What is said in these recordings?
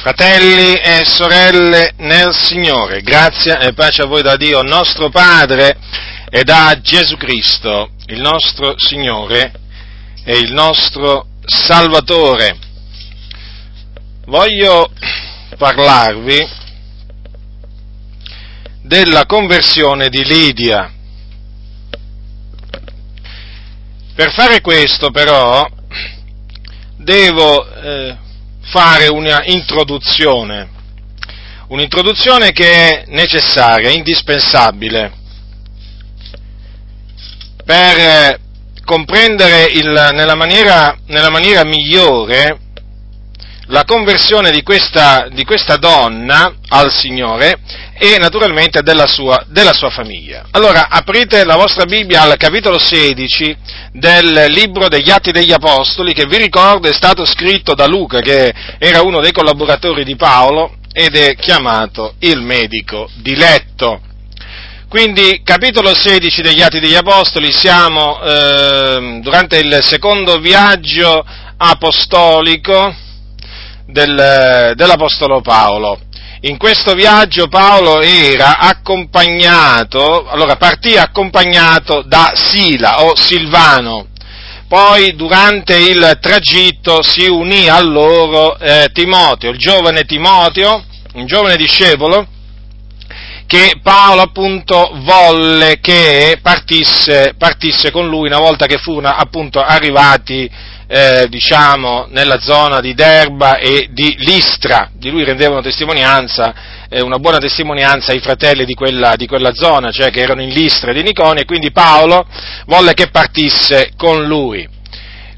Fratelli e sorelle nel Signore, grazia e pace a voi da Dio nostro Padre e da Gesù Cristo, il nostro Signore e il nostro Salvatore. Voglio parlarvi della conversione di Lidia. Per fare questo però devo eh, fare una introduzione, un'introduzione che è necessaria, indispensabile per comprendere il, nella, maniera, nella, maniera, migliore la conversione di questa, di questa donna al Signore e naturalmente della sua, della sua, famiglia. Allora, aprite la vostra Bibbia al capitolo 16 del libro degli Atti degli Apostoli, che vi ricordo è stato scritto da Luca, che era uno dei collaboratori di Paolo, ed è chiamato il medico diletto. Quindi, capitolo 16 degli Atti degli Apostoli, siamo eh, durante il secondo viaggio apostolico del, dell'Apostolo Paolo. In questo viaggio Paolo era accompagnato, allora partì accompagnato da Sila o Silvano, poi durante il tragitto si unì a loro eh, Timoteo, il giovane Timoteo, un giovane discepolo, che Paolo appunto volle che partisse, partisse con lui una volta che furono appunto arrivati eh, diciamo, nella zona di Derba e di Listra, di lui rendevano testimonianza, eh, una buona testimonianza i fratelli di quella, di quella, zona, cioè che erano in Listra e di Niconi, e quindi Paolo volle che partisse con lui.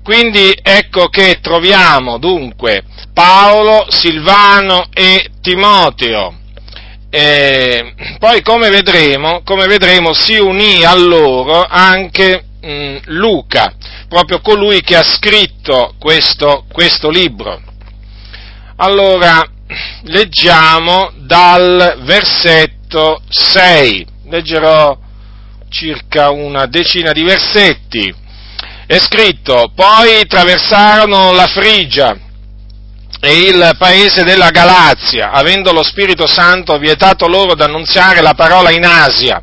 Quindi ecco che troviamo dunque Paolo, Silvano e Timoteo. E poi come vedremo, come vedremo si unì a loro anche mh, mm, Luca, proprio colui che ha scritto questo, questo libro. Allora, leggiamo dal versetto 6, leggerò circa una decina di versetti. È scritto, poi traversarono la Frigia e il paese della Galazia, avendo lo Spirito Santo vietato loro d'annunziare la parola in Asia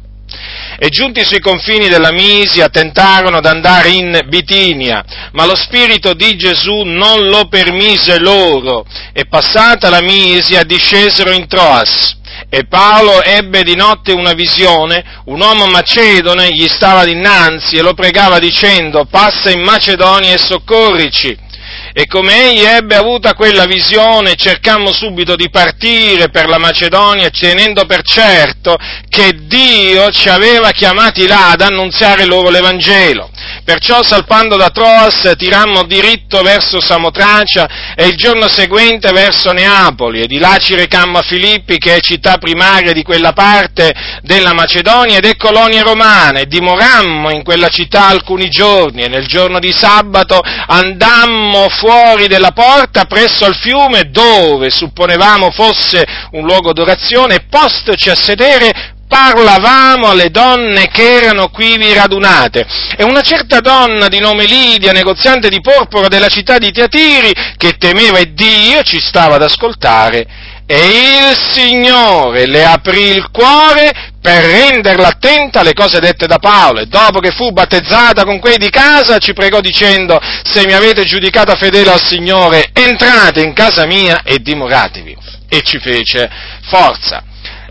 e giunti sui confini della Misia tentarono ad andare in Bitinia, ma lo Spirito di Gesù non lo permise loro e passata la Misia discesero in Troas. E Paolo ebbe di notte una visione, un uomo macedone gli stava dinanzi e lo pregava dicendo, passa in Macedonia e soccorrici. E come egli ebbe avuta quella visione, cercammo subito di partire per la Macedonia, tenendo per certo che Dio ci aveva chiamati là ad annunziare loro l'Evangelo. Perciò salpando da Troas tirammo diritto verso Samotracia e il giorno seguente verso Neapoli. E di là ci recammo a Filippi che è città primaria di quella parte della Macedonia ed è colonia romana. E dimorammo in quella città alcuni giorni. E nel giorno di sabato andammo fuori della porta presso al fiume dove supponevamo fosse un luogo d'orazione e postoci a sedere parlavamo alle donne che erano quivi radunate. E una certa donna di nome Lidia, negoziante di porpora della città di Tiatiri, che temeva Dio, ci stava ad ascoltare, e il Signore le aprì il cuore per renderla attenta alle cose dette da Paolo e dopo che fu battezzata con quei di casa ci pregò dicendo se mi avete giudicata fedele al Signore entrate in casa mia e dimoratevi e ci fece forza.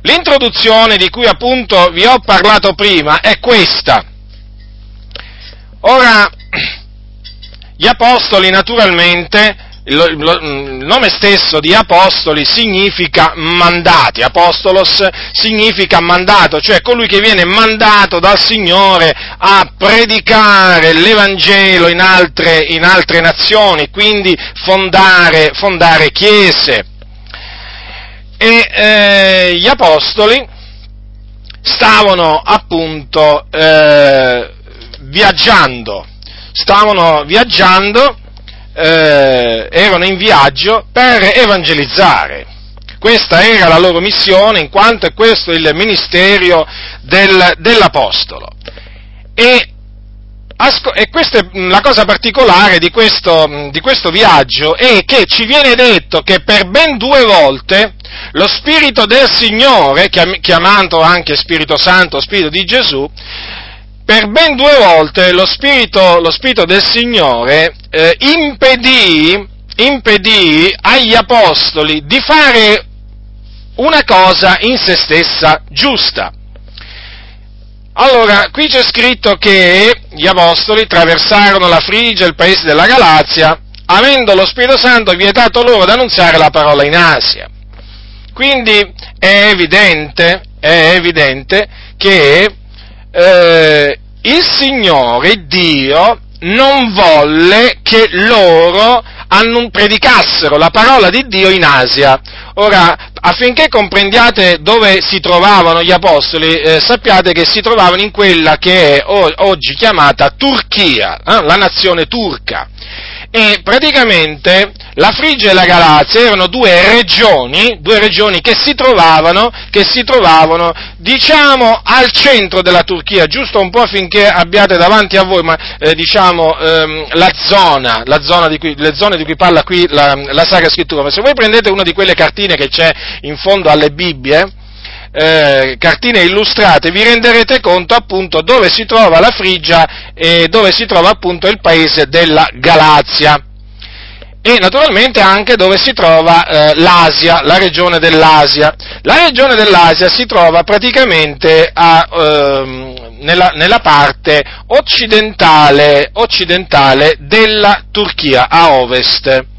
L'introduzione di cui appunto vi ho parlato prima è questa. Ora, gli apostoli naturalmente, il nome stesso di apostoli significa mandati, apostolos significa mandato, cioè colui che viene mandato dal Signore a predicare l'Evangelo in altre, in altre nazioni, quindi fondare, fondare chiese e eh, gli apostoli stavano appunto eh, viaggiando, stavano viaggiando, eh, erano in viaggio per evangelizzare. Questa era la loro missione, in quanto è questo il ministero del, dell'Apostolo. E e questa è la cosa particolare di questo, di questo viaggio, è che ci viene detto che per ben due volte lo Spirito del Signore, chiamato anche Spirito Santo, Spirito di Gesù, per ben due volte lo Spirito, lo Spirito del Signore eh, impedì, impedì agli Apostoli di fare una cosa in se stessa giusta. Allora, qui c'è scritto che gli Apostoli attraversarono la Frigia, il paese della Galazia, avendo lo Spirito Santo vietato loro di annunziare la parola in Asia. Quindi è evidente, è evidente che eh, il Signore Dio non volle che loro predicassero la parola di Dio in Asia. Ora, affinché comprendiate dove si trovavano gli apostoli, eh, sappiate che si trovavano in quella che è oggi chiamata Turchia, eh, la nazione turca e praticamente la Frigia e la Galazia erano due regioni, due regioni che si trovavano, che si trovavano, diciamo, al centro della Turchia, giusto un po' affinché abbiate davanti a voi, ma, eh, diciamo, ehm, la zona, la zona cui, le zone di cui parla qui la, la Sacra Scrittura. Ma se voi prendete una di quelle cartine che c'è in fondo alle Bibbie, eh, cartine illustrate, vi renderete conto appunto dove si trova la Frigia e dove si trova appunto il paese della Galazia e naturalmente anche dove si trova eh, l'Asia, la regione dell'Asia. La regione dell'Asia si trova praticamente a, ehm, nella, nella, parte occidentale, occidentale della Turchia, a ovest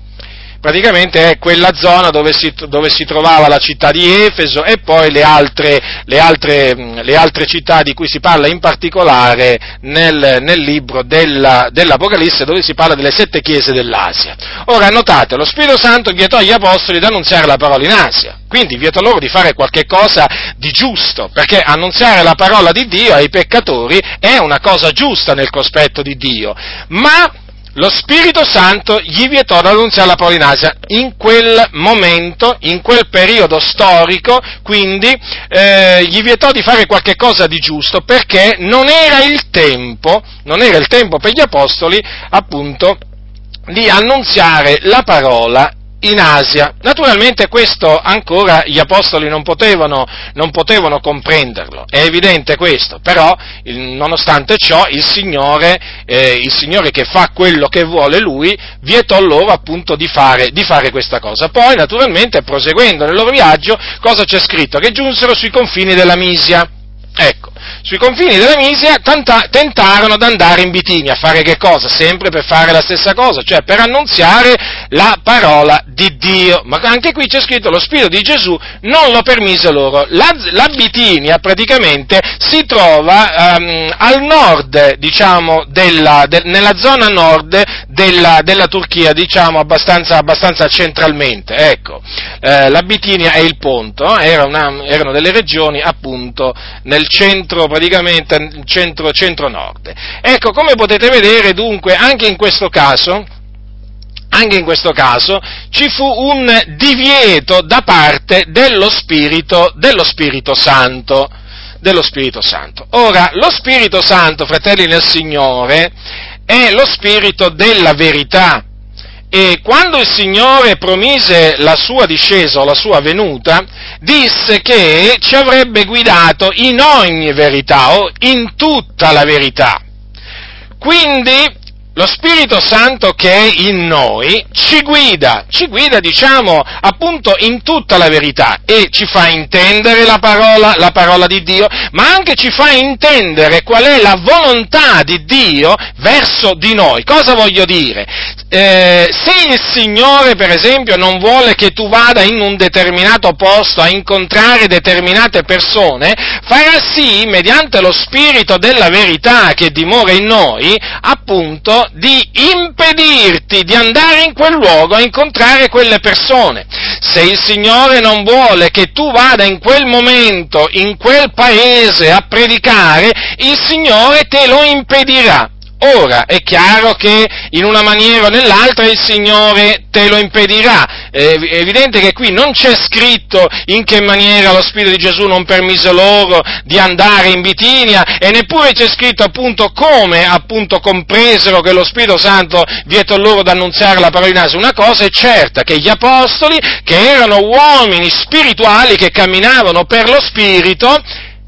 praticamente è quella zona dove si, dove si, trovava la città di Efeso e poi le altre, le, altre, le altre, città di cui si parla in particolare nel, nel libro della, dell'Apocalisse dove si parla delle sette chiese dell'Asia. Ora notate, lo Spirito Santo vietò agli apostoli di annunziare la parola in Asia, quindi vietò loro di fare qualche cosa di giusto, perché annunziare la parola di Dio ai peccatori è una cosa giusta nel cospetto di Dio, ma lo Spirito Santo gli vietò di annunziare la parola in Asia. In quel momento, in quel periodo storico, quindi, eh, gli vietò di fare qualche cosa di giusto perché non era il tempo, non era il tempo per gli apostoli, appunto, di annunziare la parola in Asia. Naturalmente questo ancora gli apostoli non potevano, non potevano comprenderlo, è evidente questo, però il, nonostante ciò il Signore, eh, il Signore, che fa quello che vuole Lui, vietò loro appunto di fare, di fare questa cosa. Poi naturalmente proseguendo nel loro viaggio, cosa c'è scritto? Che giunsero sui confini della Misia. Ecco, sui confini della Misia tanta, tentarono di andare in Bitinia, a fare che cosa? Sempre per fare la stessa cosa, cioè per annunziare la parola di Dio. Ma anche qui c'è scritto lo Spirito di Gesù non lo permise loro. La, la Bitinia praticamente si trova um, al nord, diciamo, della, de, nella zona nord della, della Turchia, diciamo, abbastanza, abbastanza centralmente. Ecco, eh, la Bitinia è il Ponto, era una, erano delle regioni appunto nel centro, praticamente centro, centro-nord. Ecco, come potete vedere dunque, anche in questo caso, anche in questo caso ci fu un divieto da parte dello Spirito, dello Spirito Santo. Dello Spirito Santo. Ora, lo Spirito Santo, fratelli nel Signore, è lo Spirito della verità. E quando il Signore promise la sua discesa o la sua venuta, disse che ci avrebbe guidato in ogni verità o in tutta la verità. Quindi lo Spirito Santo che è in noi ci guida, ci guida diciamo appunto in tutta la verità e ci fa intendere la parola, la parola di Dio, ma anche ci fa intendere qual è la volontà di Dio verso di noi. Cosa voglio dire? Eh, se il Signore, per esempio, non vuole che tu vada in un determinato posto a incontrare determinate persone, farà sì, mediante lo Spirito della verità che dimora in noi, appunto, di impedirti di andare in quel luogo a incontrare quelle persone. Se il Signore non vuole che tu vada in quel momento, in quel paese a predicare, il Signore te lo impedirà. Ora, è chiaro che in una maniera o nell'altra il Signore te lo impedirà, è evidente che qui non c'è scritto in che maniera lo Spirito di Gesù non permise loro di andare in Bitinia e neppure c'è scritto appunto come appunto compresero che lo Spirito Santo vietò loro di annunziare la parola di Naso. Una cosa è certa, che gli apostoli, che erano uomini spirituali che camminavano per lo Spirito,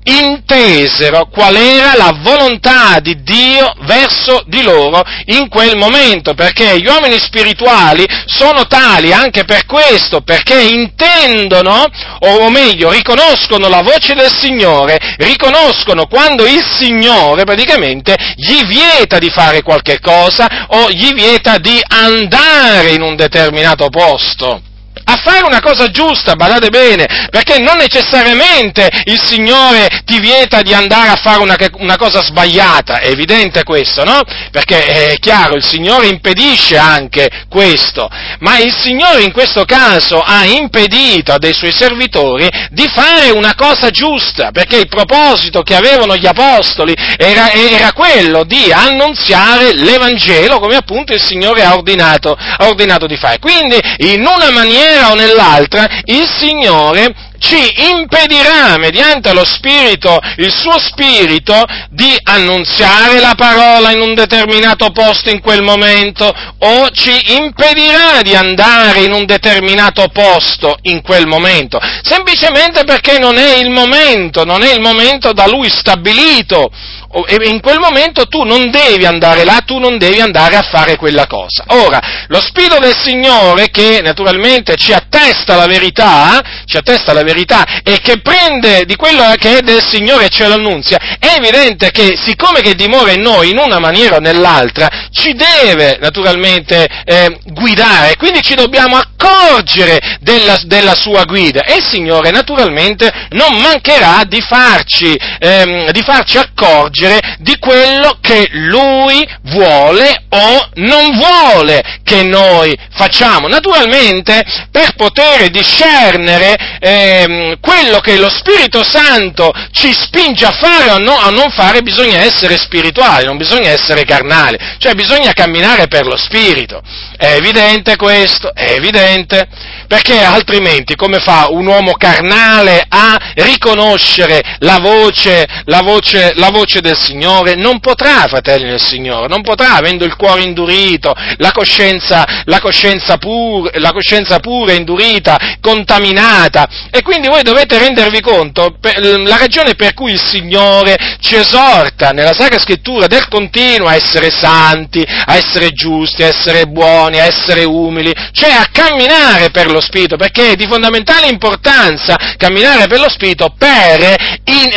intesero qual era la volontà di Dio verso di loro in quel momento, perché gli uomini spirituali sono tali anche per questo, perché intendono, o meglio, riconoscono la voce del Signore, riconoscono quando il Signore praticamente gli vieta di fare qualche cosa o gli vieta di andare in un determinato posto a fare una cosa giusta, badate bene, perché non necessariamente il Signore ti vieta di andare a fare una, una, cosa sbagliata, è evidente questo, no? Perché è chiaro, il Signore impedisce anche questo, ma il Signore in questo caso ha impedito a dei suoi servitori di fare una cosa giusta, perché il proposito che avevano gli apostoli era, era quello di annunziare l'Evangelo come appunto il Signore ha ordinato, ha ordinato di fare. Quindi in una maniera maniera o nell'altra il Signore ci impedirà, mediante lo Spirito, il suo Spirito, di annunziare la parola in un determinato posto in quel momento, o ci impedirà di andare in un determinato posto in quel momento, semplicemente perché non è il momento, non è il momento da lui stabilito e in quel momento tu non devi andare là, tu non devi andare a fare quella cosa. Ora, lo Spirito del Signore che naturalmente ci attesta la verità, ci attesta la verità e che prende di quello che è del Signore e ce lo annunzia, è evidente che siccome che dimora in noi in una maniera o nell'altra, ci deve naturalmente eh, guidare, quindi ci dobbiamo accorgere della, della, sua guida e il Signore naturalmente non mancherà di farci, ehm, di farci accorgere leggere di quello che lui vuole o non vuole che noi facciamo. Naturalmente, per poter discernere ehm, quello che lo Spirito Santo ci spinge a fare o no, a non fare, bisogna essere spirituali, non bisogna essere carnali, cioè bisogna camminare per lo Spirito. È evidente questo? È evidente? Perché altrimenti come fa un uomo carnale a riconoscere la voce, la voce, la voce del Signore? Non potrà, fratelli del Signore, non potrà, avendo il cuore indurito, la coscienza, la coscienza, pur, la coscienza pura, indurita, contaminata. E quindi voi dovete rendervi conto la ragione per cui il Signore ci esorta nella Sacra Scrittura del continuo a essere santi, a essere giusti, a essere buoni, a essere umili, cioè a camminare per lo Spirito, perché è di fondamentale importanza camminare per lo Spirito per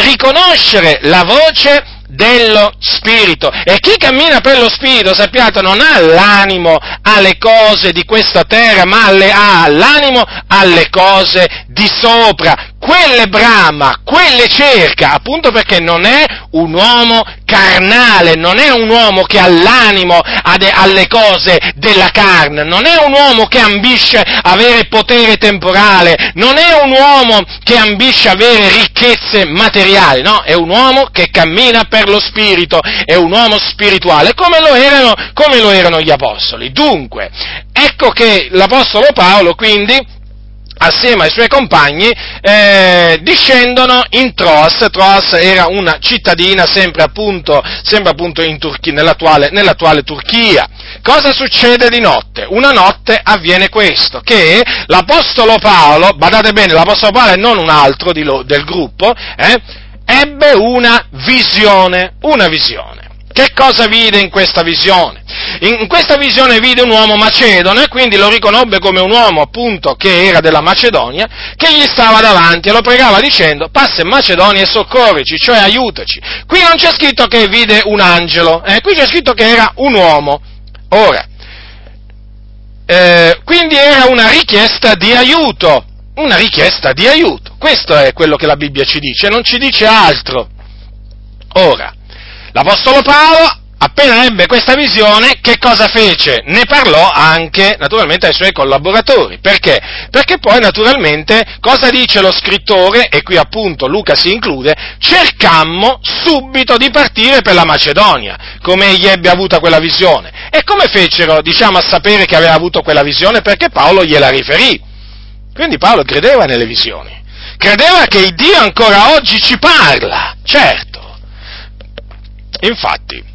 riconoscere la voce dello Spirito. E chi cammina per lo Spirito, sappiate, non ha l'animo alle cose di questa terra, ma alle, ha l'animo alle cose di sopra. Quelle brama, quelle cerca, appunto perché non è un uomo carnale, non è un uomo che ha l'animo alle cose della carne, non è un uomo che ambisce avere potere temporale, non è un uomo che ambisce avere ricchezze materiali, no, è un uomo che cammina per lo spirito, è un uomo spirituale, come lo erano, come lo erano gli apostoli. Dunque, ecco che l'apostolo Paolo quindi assieme ai suoi compagni, eh, discendono in Troas. Troas era una cittadina sempre appunto, sempre appunto Turchi, nell'attuale, nell'attuale, Turchia. Cosa succede di notte? Una notte avviene questo, che l'Apostolo Paolo, badate bene, l'Apostolo Paolo è non un altro lo, del gruppo, eh, ebbe una visione, una visione. Che cosa vide in questa visione? In questa visione vide un uomo macedone, quindi lo riconobbe come un uomo appunto che era della Macedonia, che gli stava davanti e lo pregava dicendo passa in Macedonia e soccorrici, cioè aiutaci. Qui non c'è scritto che vide un angelo, eh, qui c'è scritto che era un uomo. Ora, eh, quindi era una richiesta di aiuto, una richiesta di aiuto. Questo è quello che la Bibbia ci dice, non ci dice altro. Ora, L'Apostolo Paolo appena ebbe questa visione, che cosa fece? Ne parlò anche, naturalmente, ai suoi collaboratori. Perché? Perché poi, naturalmente, cosa dice lo scrittore, e qui appunto Luca si include, cercammo subito di partire per la Macedonia, come egli ebbe avuta quella visione. E come fecero, diciamo, a sapere che aveva avuto quella visione? Perché Paolo gliela riferì. Quindi Paolo credeva nelle visioni. Credeva che il Dio ancora oggi ci parla, certo. Infatti,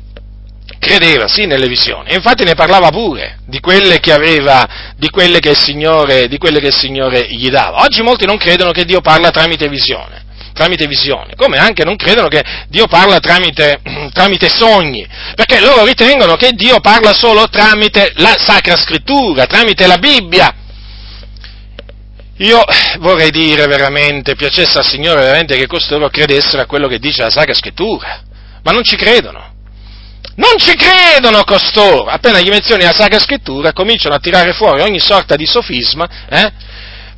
credeva sì nelle visioni, infatti ne parlava pure di quelle che aveva, di quelle che il Signore, di quelle che il Signore gli dava. Oggi molti non credono che Dio parla tramite visione, tramite visioni, come anche non credono che Dio parla tramite, tramite sogni, perché loro ritengono che Dio parla solo tramite la Sacra Scrittura, tramite la Bibbia. Io vorrei dire veramente, piacesse al Signore veramente che costoro credessero a quello che dice la Sacra Scrittura, ma non ci credono. Non ci credono costoro! Appena gli menzioni la Sacra Scrittura cominciano a tirare fuori ogni sorta di sofisma, eh?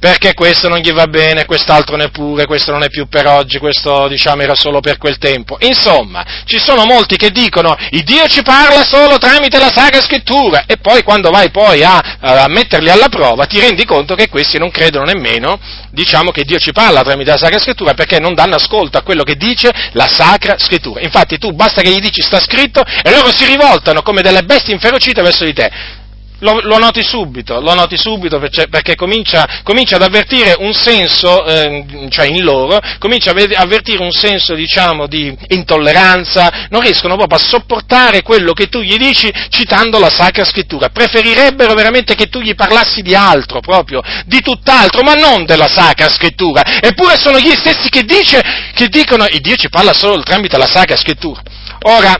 Perché questo non gli va bene, quest'altro neppure, questo non è più per oggi, questo diciamo era solo per quel tempo. Insomma, ci sono molti che dicono il Dio ci parla solo tramite la Sacra Scrittura e poi quando vai poi a, a metterli alla prova ti rendi conto che questi non credono nemmeno, diciamo che Dio ci parla tramite la Sacra Scrittura perché non danno ascolto a quello che dice la Sacra Scrittura. Infatti tu basta che gli dici sta scritto e loro si rivoltano come delle bestie inferocite verso di te lo, lo, noti subito, lo noti subito perché, perché comincia, comincia, ad avvertire un senso, eh, cioè in loro, comincia ad avvertire un senso, diciamo, di intolleranza, non riescono proprio a sopportare quello che tu gli dici citando la Sacra Scrittura, preferirebbero veramente che tu gli parlassi di altro, proprio, di tutt'altro, ma non della Sacra Scrittura, eppure sono gli stessi che, dice, che dicono, il Dio ci parla solo tramite la Sacra Scrittura. Ora,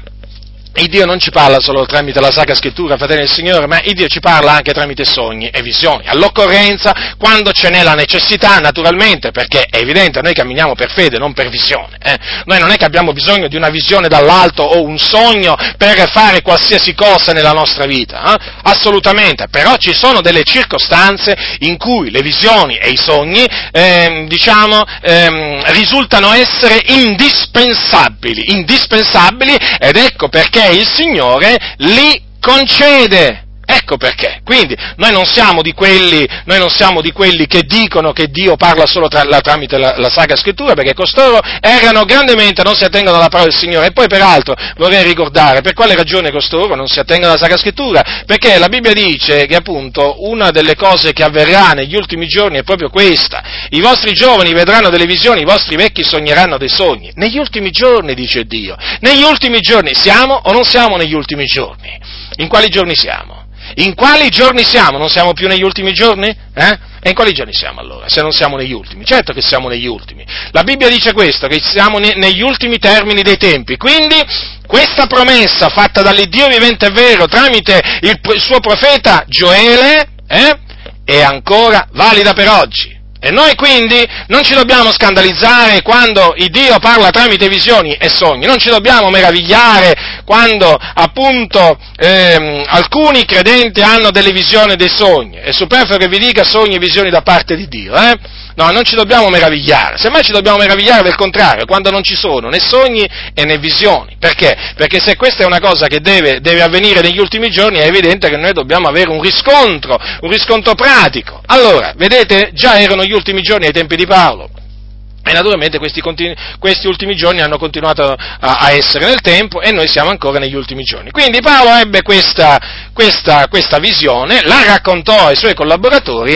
il Dio non ci parla solo tramite la Sacra Scrittura, fratelli del Signore, ma il Dio ci parla anche tramite sogni e visioni. All'occorrenza, quando ce n'è la necessità, naturalmente, perché è evidente, noi camminiamo per fede, non per visione. Eh? Noi non è che abbiamo bisogno di una visione dall'alto o un sogno per fare qualsiasi cosa nella nostra vita. Eh? Assolutamente, però ci sono delle circostanze in cui le visioni e i sogni, eh, diciamo, ehm, risultano essere indispensabili, indispensabili, ed ecco perché perché il Signore li concede. Ecco perché. Quindi noi non siamo di quelli, siamo di quelli che dicono che Dio parla solo tra, la, tramite la, la, Sacra Scrittura, perché costoro erano grandemente, non si attengono alla parola del Signore. E poi peraltro vorrei ricordare per quale ragione costoro non si attengono alla Sacra Scrittura, perché la Bibbia dice che appunto una delle cose che avverrà negli ultimi giorni è proprio questa. I vostri giovani vedranno delle visioni, i vostri vecchi sogneranno dei sogni. Negli ultimi giorni, dice Dio. Negli ultimi giorni siamo o non siamo negli ultimi giorni? In quali giorni siamo? In quali giorni siamo? Non siamo più negli ultimi giorni? Eh? E in quali giorni siamo allora, se non siamo negli ultimi? Certo che siamo negli ultimi. La Bibbia dice questo, che siamo ne- negli ultimi termini dei tempi. Quindi questa promessa fatta dall'Iddio vivente è vero tramite il, il suo profeta Gioele eh, è ancora valida per oggi. E noi quindi non ci dobbiamo scandalizzare quando il Dio parla tramite visioni e sogni, non ci dobbiamo meravigliare quando appunto ehm, alcuni credenti hanno delle visioni e dei sogni. È superfluo che vi dica sogni e visioni da parte di Dio, eh? No, non ci dobbiamo meravigliare, semmai ci dobbiamo meravigliare del contrario, quando non ci sono né sogni né visioni. Perché? Perché se questa è una cosa che deve, deve, avvenire negli ultimi giorni è evidente che noi dobbiamo avere un riscontro, un riscontro pratico. Allora, vedete, già erano gli ultimi giorni ai tempi di Paolo. E naturalmente questi, continu- questi, ultimi giorni hanno continuato a, a, essere nel tempo e noi siamo ancora negli ultimi giorni. Quindi Paolo ebbe questa, questa, questa visione, la raccontò ai suoi collaboratori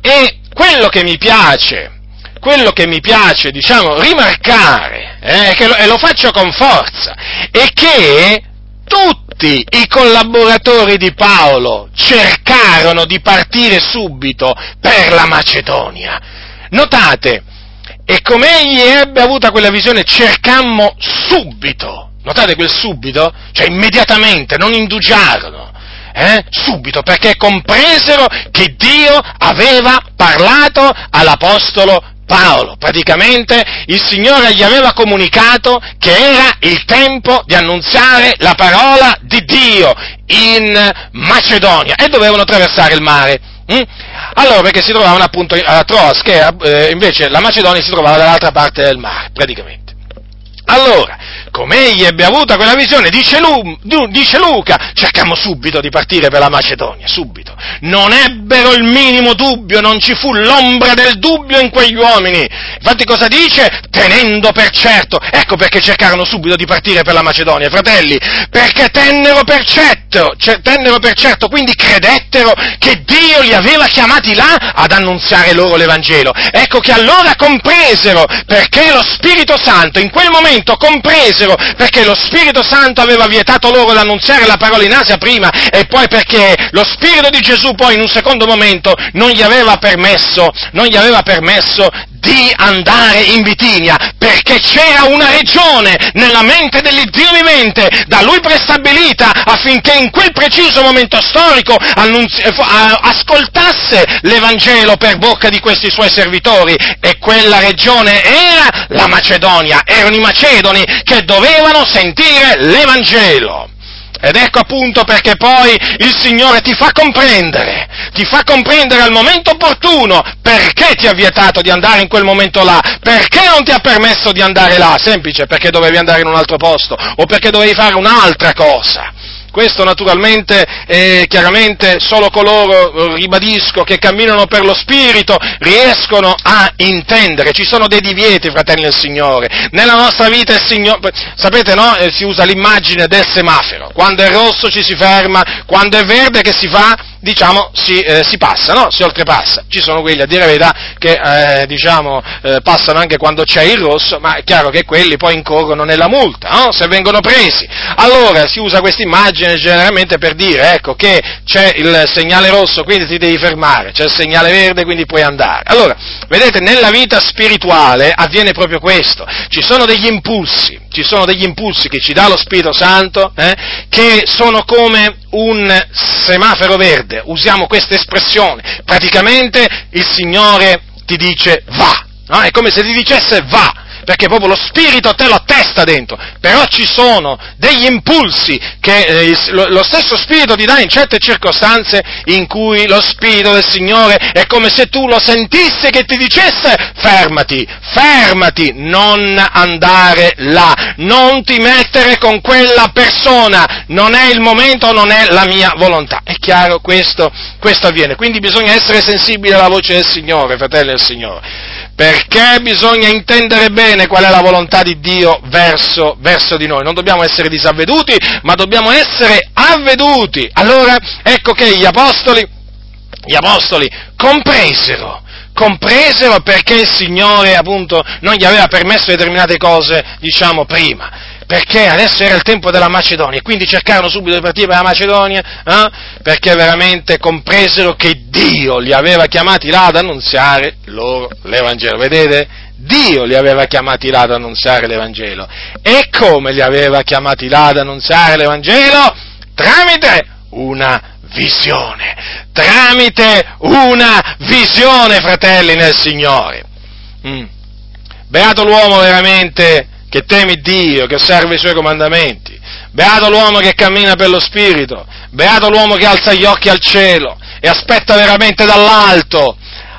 e quello che mi piace, quello che mi piace, diciamo, rimarcare, eh, che lo, e lo faccio con forza, è che tutti i collaboratori di Paolo cercarono di partire subito per la Macedonia. Notate, e come egli ebbe avuta quella visione, cercammo subito. Notate quel subito? Cioè immediatamente, non indugiarono eh? subito, perché compresero che Dio aveva parlato all'Apostolo Paolo. Praticamente il Signore gli aveva comunicato che era il tempo di annunziare la parola di Dio in Macedonia e dovevano attraversare il mare. Mm? Allora, perché si trovavano appunto a Troas, che eh, invece la Macedonia si trovava dall'altra parte del mare, praticamente. Allora, come egli ebbe avuta quella visione, dice, Lu, dice, Luca, cercammo subito di partire per la Macedonia, subito. Non ebbero il minimo dubbio, non ci fu l'ombra del dubbio in quegli uomini. Infatti cosa dice? Tenendo per certo. Ecco perché cercarono subito di partire per la Macedonia, fratelli, perché tennero per certo, tennero per certo, quindi credettero che Dio li aveva chiamati là ad annunziare loro l'Evangelo. Ecco che allora compresero, perché lo Spirito Santo in quel momento compresero perché lo Spirito Santo aveva vietato loro di annunziare la parola in Asia prima e poi perché lo Spirito di Gesù poi in un secondo momento non gli aveva permesso, non gli aveva permesso di andare in Bitinia, perché c'era una regione nella mente dell'Iddio vivente, da lui prestabilita, affinché in quel preciso momento storico annunzi- ascoltasse l'Evangelo per bocca di questi suoi servitori, e quella regione era la Macedonia, erano i Macedoni che dovevano sentire l'Evangelo. Ed ecco appunto perché poi il Signore ti fa comprendere, ti fa comprendere al momento opportuno perché ti ha vietato di andare in quel momento là, perché non ti ha permesso di andare là, semplice, perché dovevi andare in un altro posto o perché dovevi fare un'altra cosa. Questo naturalmente, eh, chiaramente, solo coloro, ribadisco, che camminano per lo Spirito riescono a intendere. Ci sono dei divieti, fratelli del Signore. Nella nostra vita il Signore, sapete no? Eh, si usa l'immagine del semaforo. Quando è rosso ci si ferma, quando è verde che si fa? Diciamo, si, eh, si, passa, no? si oltrepassa. Ci sono quelli, a dire la verità, che eh, diciamo, eh, passano anche quando c'è il rosso, ma è chiaro che quelli poi incorrono nella multa, no? se vengono presi. Allora si usa questa immagine generalmente per dire ecco, che c'è il segnale rosso, quindi ti devi fermare, c'è il segnale verde, quindi puoi andare. Allora, vedete, nella vita spirituale avviene proprio questo, ci sono degli impulsi, ci sono degli impulsi che ci dà lo Spirito Santo, eh, che sono come un semaforo verde, usiamo questa espressione, praticamente il Signore ti dice va, no? è come se ti dicesse va, perché proprio lo spirito te lo attesta dentro, però ci sono degli impulsi che eh, lo stesso spirito ti dà in certe circostanze in cui lo spirito del Signore è come se tu lo sentissi che ti dicesse fermati, fermati, non andare là, non ti mettere con quella persona, non è il momento, non è la mia volontà. È chiaro questo, questo avviene, quindi bisogna essere sensibili alla voce del Signore, fratelli del Signore perché bisogna intendere bene qual è la volontà di Dio verso, verso, di noi. Non dobbiamo essere disavveduti, ma dobbiamo essere avveduti. Allora, ecco che gli apostoli, gli apostoli compresero, compresero perché il Signore appunto non gli aveva permesso determinate cose, diciamo, prima perché adesso era il tempo della Macedonia, e quindi cercarono subito di partire per la Macedonia, eh? perché veramente compresero che Dio li aveva chiamati là ad annunziare loro l'Evangelo. Vedete? Dio li aveva chiamati là ad annunziare l'Evangelo. E come li aveva chiamati là ad annunziare l'Evangelo? Tramite una visione. Tramite una visione, fratelli nel Signore. Mm. Beato l'uomo veramente che teme Dio, che osserva i suoi comandamenti. Beato l'uomo che cammina per lo Spirito, beato l'uomo che alza gli occhi al cielo e aspetta veramente dall'alto,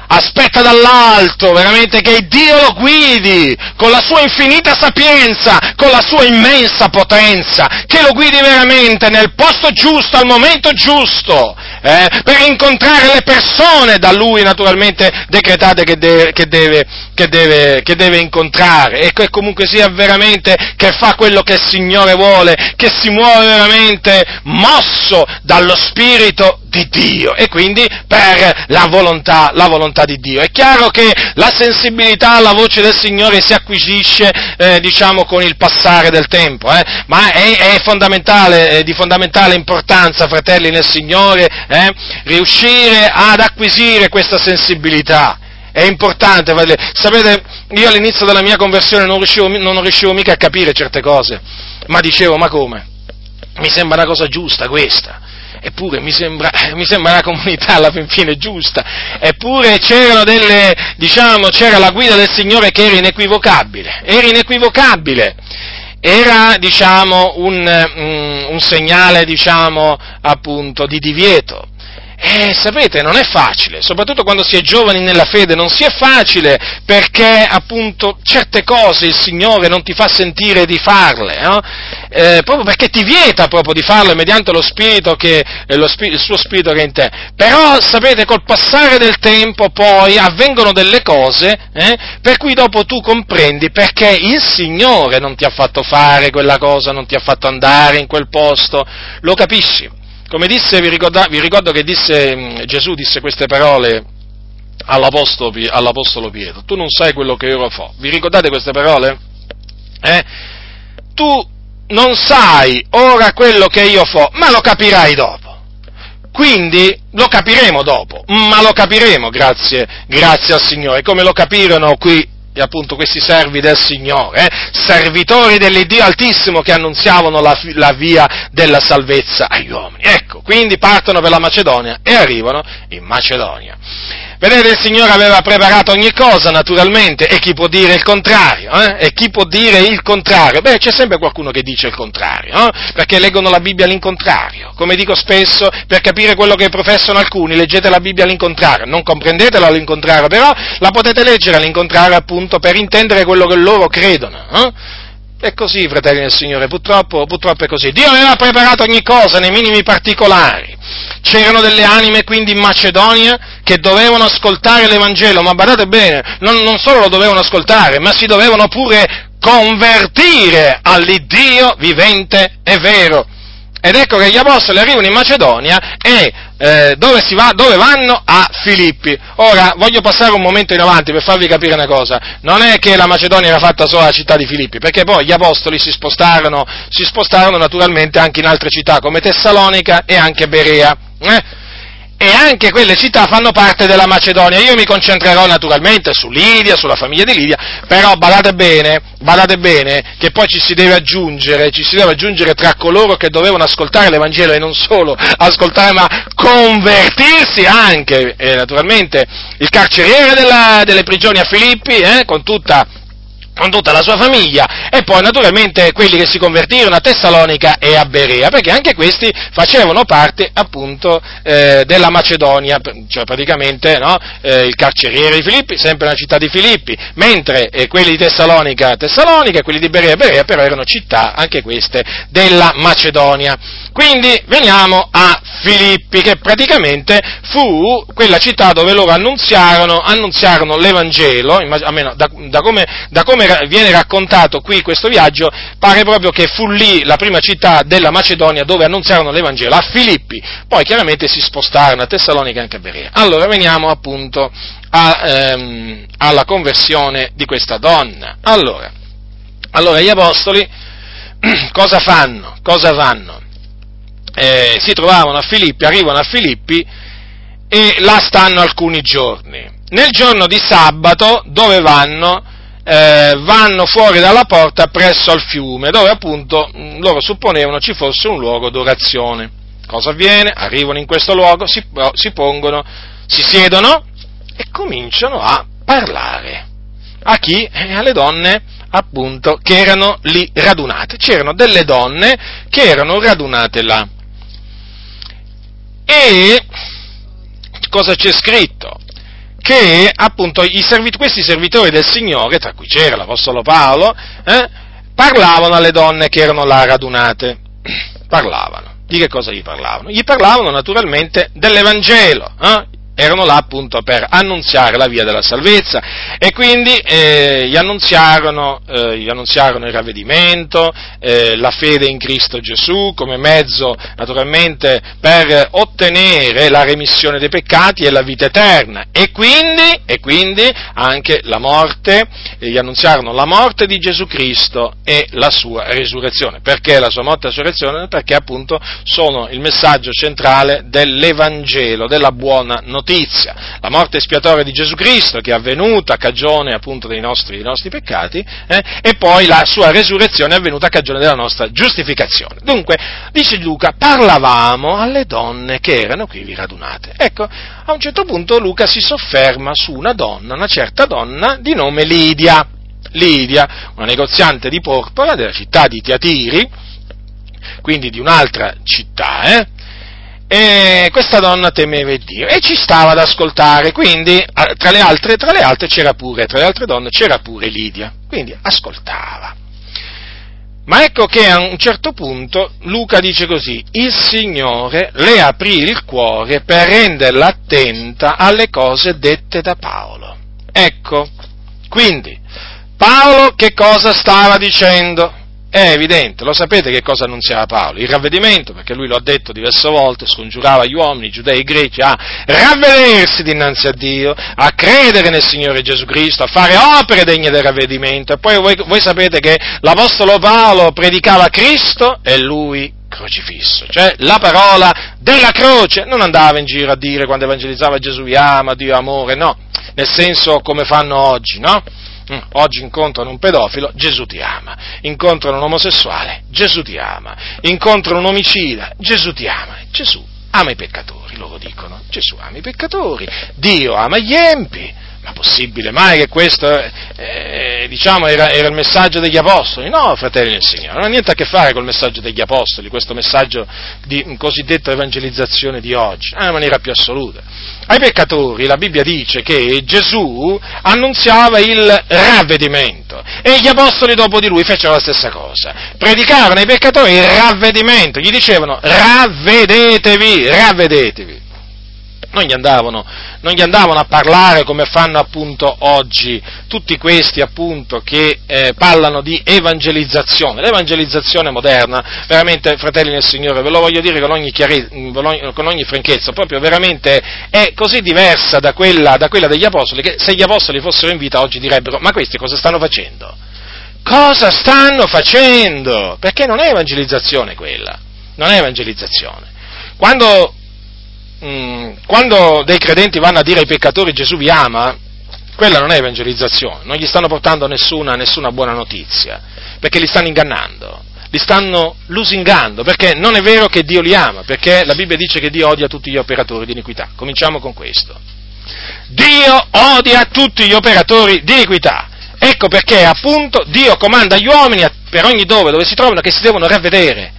aspetta dall'alto veramente che Dio lo guidi con la sua infinita sapienza, con la sua immensa potenza, che lo guidi veramente nel posto giusto, al momento giusto, eh, per incontrare le persone da lui naturalmente decretate che deve, che deve, che deve, che deve incontrare. E che comunque sia veramente che fa quello che il Signore vuole, che si muove veramente mosso dallo Spirito di Dio e quindi per la volontà, la volontà di Dio. È chiaro che la sensibilità alla voce del Signore si acquisisce, eh, diciamo, con il passare del tempo, eh, ma è, è fondamentale, è di fondamentale importanza, fratelli nel Signore, eh, riuscire ad acquisire questa sensibilità. È importante, sapete, io all'inizio della mia conversione non riuscivo, non riuscivo mica a capire certe cose, ma dicevo, ma come? Mi sembra una cosa giusta questa eppure mi sembra, mi sembra una comunità alla fin fine giusta, eppure c'erano delle, diciamo, c'era la guida del Signore che era inequivocabile, era inequivocabile, era, diciamo, un, un, un segnale, diciamo, appunto, di divieto, E sapete, non è facile, soprattutto quando si è giovani nella fede, non si è facile perché appunto certe cose il Signore non ti fa sentire di farle, no? eh, proprio perché ti vieta proprio di farle mediante lo spirito che, eh, lo spirito, il suo spirito che è in te. Però sapete, col passare del tempo poi avvengono delle cose eh, per cui dopo tu comprendi perché il Signore non ti ha fatto fare quella cosa, non ti ha fatto andare in quel posto, lo capisci? Come disse, vi, ricorda, vi ricordo che disse, mm, Gesù disse queste parole all'apostolo, all'apostolo, Pietro, tu non sai quello che ora fo. Vi ricordate queste parole? Eh? Tu non sai ora quello che io fo, ma lo capirai dopo. Quindi lo capiremo dopo, ma lo capiremo grazie, grazie al Signore, come lo capirono qui appunto questi servi del Signore, eh? servitori dell'Iddio Altissimo che annunziavano la, la, via della salvezza agli uomini. Ecco, quindi partono per la Macedonia e arrivano in Macedonia. Vedete, il Signore aveva preparato ogni cosa, naturalmente, e chi può dire il contrario? Eh? E chi può dire il contrario? Beh, c'è sempre qualcuno che dice il contrario, eh? perché leggono la Bibbia all'incontrario. Come dico spesso, per capire quello che professano alcuni, leggete la Bibbia all'incontrario. Non comprendetela all'incontrario, però la potete leggere all'incontrario appunto per intendere quello che loro credono. Eh? È così, fratelli del Signore, purtroppo, purtroppo è così. Dio aveva preparato ogni cosa nei minimi particolari. C'erano delle anime quindi in Macedonia che dovevano ascoltare l'Evangelo, ma badate bene, non, non solo lo dovevano ascoltare, ma si dovevano pure convertire all'Iddio vivente e vero. Ed ecco che gli apostoli arrivano in Macedonia e eh, dove, va, dove, vanno? A Filippi. Ora, voglio passare un momento in avanti per farvi capire una cosa. Non è che la Macedonia era fatta solo alla città di Filippi, perché poi gli apostoli si spostarono, si spostarono naturalmente anche in altre città come Tessalonica e anche Berea. Eh? E anche quelle città fanno parte della Macedonia. Io mi concentrerò naturalmente su Lidia, sulla famiglia di Lidia, però badate bene, badate bene che poi ci si deve aggiungere, ci si deve aggiungere tra coloro che dovevano ascoltare l'Evangelo e non solo ascoltare, ma convertirsi anche, eh, naturalmente, il carceriere della, delle prigioni a Filippi, eh, con tutta con tutta la sua famiglia e poi naturalmente quelli che si convertirono a Tessalonica e a Berea, perché anche questi facevano parte appunto eh, della Macedonia, cioè praticamente no, eh, il carceriere di Filippi, sempre nella città di Filippi, mentre eh, quelli di Tessalonica, Tessalonica quelli di Berea, Berea però erano città anche queste della Macedonia. Quindi veniamo a Filippi, che praticamente fu quella città dove loro annunziarono, annunziarono l'Evangelo, almeno da, da, come, da come viene raccontato qui questo viaggio, pare proprio che fu lì la prima città della Macedonia dove annunziarono l'Evangelo, a Filippi, poi chiaramente si spostarono a Tessalonica e anche a Berea. Allora veniamo appunto a, ehm, alla conversione di questa donna. Allora, allora gli apostoli cosa fanno? Cosa fanno? Eh, si trovavano a Filippi, arrivano a Filippi e là stanno alcuni giorni. Nel giorno di sabato dove vanno? Eh, vanno fuori dalla porta presso al fiume, dove appunto mm, loro supponevano ci fosse un luogo d'orazione. Cosa avviene? Arrivano in questo luogo, si, si pongono, si siedono e cominciano a parlare. A chi? Eh, alle donne appunto che erano lì radunate. C'erano delle donne che erano radunate là. E cosa c'è scritto? Che appunto servi- questi servitori del Signore, tra cui c'era l'Apostolo Paolo, eh, parlavano alle donne che erano là radunate. Parlavano. Di che cosa gli parlavano? Gli parlavano naturalmente dell'Evangelo, eh? Erano là appunto per annunziare la via della salvezza e quindi eh, gli, annunziarono, eh, gli, annunziarono, il ravvedimento, eh, la fede in Cristo Gesù come mezzo naturalmente per ottenere la remissione dei peccati e la vita eterna e quindi, e quindi anche la morte, gli annunziarono la morte di Gesù Cristo e la sua resurrezione. Perché la sua morte e la sua resurrezione? Perché appunto sono il messaggio centrale dell'Evangelo, della buona notizia notizia, la morte espiatoria di Gesù Cristo che è avvenuta a cagione appunto dei nostri, dei nostri peccati eh, e poi la sua resurrezione è avvenuta a cagione della nostra giustificazione. Dunque, dice Luca, parlavamo alle donne che erano qui radunate. Ecco, a un certo punto Luca si sofferma su una donna, una certa donna di nome Lidia. Lidia, una negoziante di porpora della città di Tiatiri, quindi di un'altra città, eh? E questa donna temeva Dio e ci stava ad ascoltare, quindi tra le, altre, tra le altre c'era pure, tra le altre donne c'era pure Lidia, quindi ascoltava. Ma ecco che a un certo punto Luca dice così, il Signore le aprì il cuore per renderla attenta alle cose dette da Paolo. Ecco, quindi Paolo che cosa stava dicendo? È evidente, lo sapete che cosa annunziava Paolo? Il ravvedimento, perché lui lo ha detto diverse volte, scongiurava gli uomini, i giudei, i greci, a ravvedersi dinanzi a Dio, a credere nel Signore Gesù Cristo, a fare opere degne del ravvedimento. E poi voi, voi sapete che l'Apostolo Paolo predicava Cristo e lui crocifisso, cioè la parola della croce, non andava in giro a dire quando evangelizzava Gesù vi ama, Dio amore, no, nel senso come fanno oggi, no? Mm, oggi incontrano un pedofilo, Gesù ti ama. Incontrano un omosessuale, Gesù ti ama. Incontrano un omicida, Gesù ti ama. Gesù ama i peccatori, loro dicono. Gesù ama i peccatori. Dio ama gli empi. Ma possibile mai che questo, eh, diciamo, era, era, il messaggio degli apostoli? No, fratelli del Signore, non ha niente a che fare col messaggio degli apostoli, questo messaggio di cosiddetta evangelizzazione di oggi, in maniera più assoluta. Ai peccatori la Bibbia dice che Gesù annunziava il ravvedimento e gli apostoli dopo di lui fecero la stessa cosa. Predicarono ai peccatori il ravvedimento, gli dicevano ravvedetevi, ravvedetevi non gli, andavano, non gli andavano, a parlare come fanno appunto oggi tutti questi appunto che eh, parlano di evangelizzazione. L'evangelizzazione moderna, veramente fratelli nel Signore, ve lo voglio dire con ogni, chiare, con ogni franchezza, proprio veramente è così diversa da quella, da quella degli apostoli che se gli apostoli fossero in vita oggi direbbero ma questi cosa stanno facendo? Cosa stanno facendo? Perché non è evangelizzazione quella, non è evangelizzazione. Quando quando dei credenti vanno a dire ai peccatori Gesù vi ama, quella non è evangelizzazione, non gli stanno portando nessuna, nessuna buona notizia, perché li stanno ingannando, li stanno lusingando, perché non è vero che Dio li ama, perché la Bibbia dice che Dio odia tutti gli operatori di iniquità. Cominciamo con questo. Dio odia tutti gli operatori di iniquità. Ecco perché appunto Dio comanda agli uomini per ogni dove, dove si trovano, che si devono ravvedere.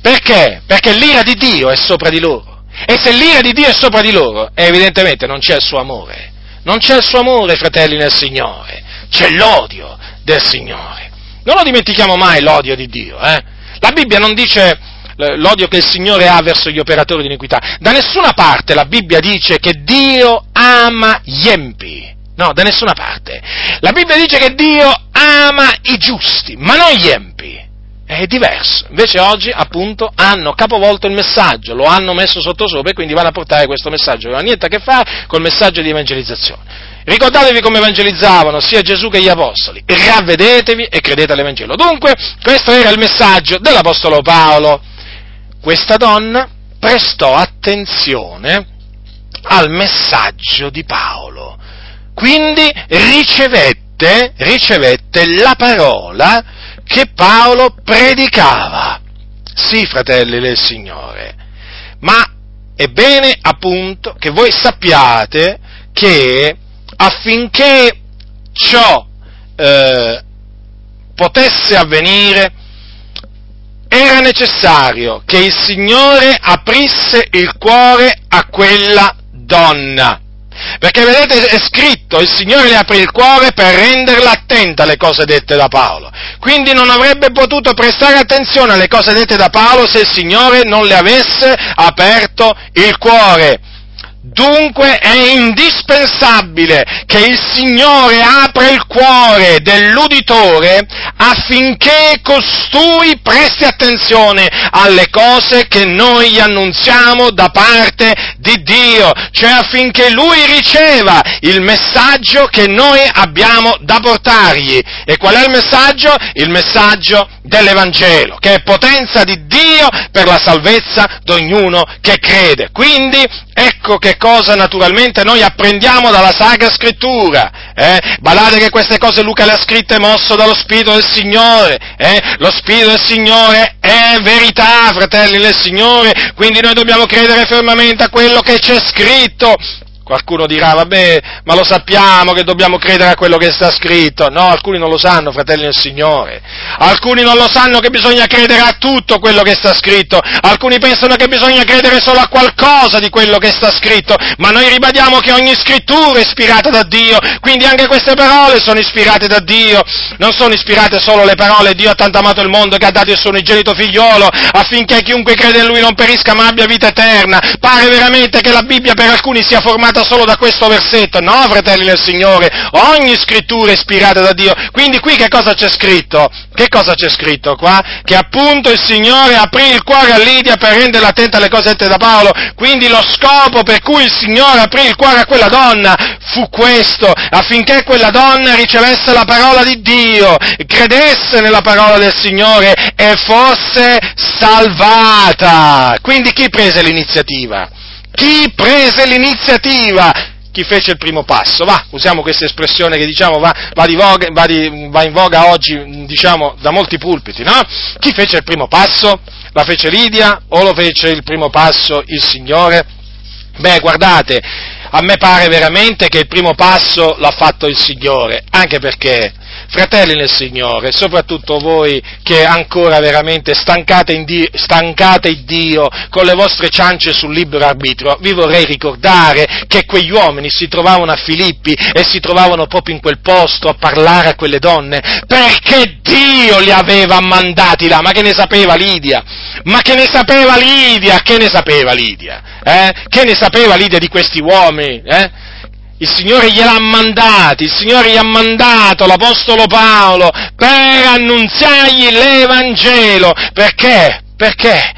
Perché? Perché l'ira di Dio è sopra di loro. E se l'ira di Dio è sopra di loro, evidentemente non c'è il suo amore. Non c'è il suo amore, fratelli nel Signore. C'è l'odio del Signore. Non lo dimentichiamo mai l'odio di Dio. Eh? La Bibbia non dice l'odio che il Signore ha verso gli operatori di iniquità. Da nessuna parte la Bibbia dice che Dio ama gli empi. No, da nessuna parte. La Bibbia dice che Dio ama i giusti, ma non gli empi è diverso. Invece oggi, appunto, hanno capovolto il messaggio, lo hanno messo sotto sopra e quindi vanno a portare questo messaggio che non ha niente a che fare col messaggio di evangelizzazione. Ricordatevi come evangelizzavano sia Gesù che gli Apostoli, ravvedetevi e credete all'Evangelo. Dunque, questo era il messaggio dell'Apostolo Paolo. Questa donna prestò attenzione al messaggio di Paolo, quindi ricevette, ricevette la parola che Paolo predicava. Sì, fratelli del Signore, ma è bene appunto che voi sappiate che affinché ciò eh, potesse avvenire era necessario che il Signore aprisse il cuore a quella donna. Perché vedete è scritto, il Signore le aprì il cuore per renderla attenta alle cose dette da Paolo. Quindi non avrebbe potuto prestare attenzione alle cose dette da Paolo se il Signore non le avesse aperto il cuore. Dunque è indispensabile che il Signore apra il cuore dell'uditore affinché costui presti attenzione alle cose che noi gli annunziamo da parte di Dio, cioè affinché lui riceva il messaggio che noi abbiamo da portargli. E qual è il messaggio? Il messaggio dell'Evangelo, che è potenza di Dio per la salvezza di ognuno che crede. Quindi ecco che cosa naturalmente noi apprendiamo dalla Sacra Scrittura. Eh? Badate che queste cose Luca le ha scritte mosso dallo Spirito del Signore. Eh? Lo Spirito del Signore è verità, fratelli del Signore, quindi noi dobbiamo credere fermamente a quello che c'è scritto Qualcuno dirà, vabbè, ma lo sappiamo che dobbiamo credere a quello che sta scritto. No, alcuni non lo sanno, fratelli del Signore. Alcuni non lo sanno che bisogna credere a tutto quello che sta scritto. Alcuni pensano che bisogna credere solo a qualcosa di quello che sta scritto. Ma noi ribadiamo che ogni scrittura è ispirata da Dio. Quindi anche queste parole sono ispirate da Dio. Non sono ispirate solo le parole Dio ha tanto amato il mondo che ha dato il suo unigenito figliolo affinché chiunque crede in lui non perisca ma abbia vita eterna. Pare veramente che la Bibbia per alcuni sia formata ispirata solo da questo versetto, no, fratelli del Signore, ogni scrittura è ispirata da Dio. Quindi qui che cosa c'è scritto? Che cosa c'è scritto qua? Che appunto il Signore aprì il cuore a Lidia per renderla attenta alle cose dette da Paolo. Quindi lo scopo per cui il Signore aprì il cuore a quella donna fu questo, affinché quella donna ricevesse la parola di Dio, credesse nella parola del Signore e fosse salvata. Quindi chi prese l'iniziativa? Chi prese l'iniziativa? Chi fece il primo passo? Va, usiamo questa espressione che diciamo va, va, di voga, va, di, va in voga oggi, diciamo, da molti pulpiti, no? Chi fece il primo passo? La fece Lidia o lo fece il primo passo il Signore? Beh, guardate, a me pare veramente che il primo passo l'ha fatto il Signore, anche perché Fratelli nel Signore, soprattutto voi che ancora veramente stancate, in Dio, stancate Dio con le vostre ciance sul libero arbitrio, vi vorrei ricordare che quegli uomini si trovavano a Filippi e si trovavano proprio in quel posto a parlare a quelle donne perché Dio li aveva mandati là. Ma che ne sapeva Lidia? Ma che ne sapeva Lidia? Che ne sapeva Lidia? Eh? Che ne sapeva Lidia di questi uomini? Eh? Il Signore gliel'ha mandati, il Signore gli ha mandato l'Apostolo Paolo per annunziargli l'Evangelo. Perché? Perché?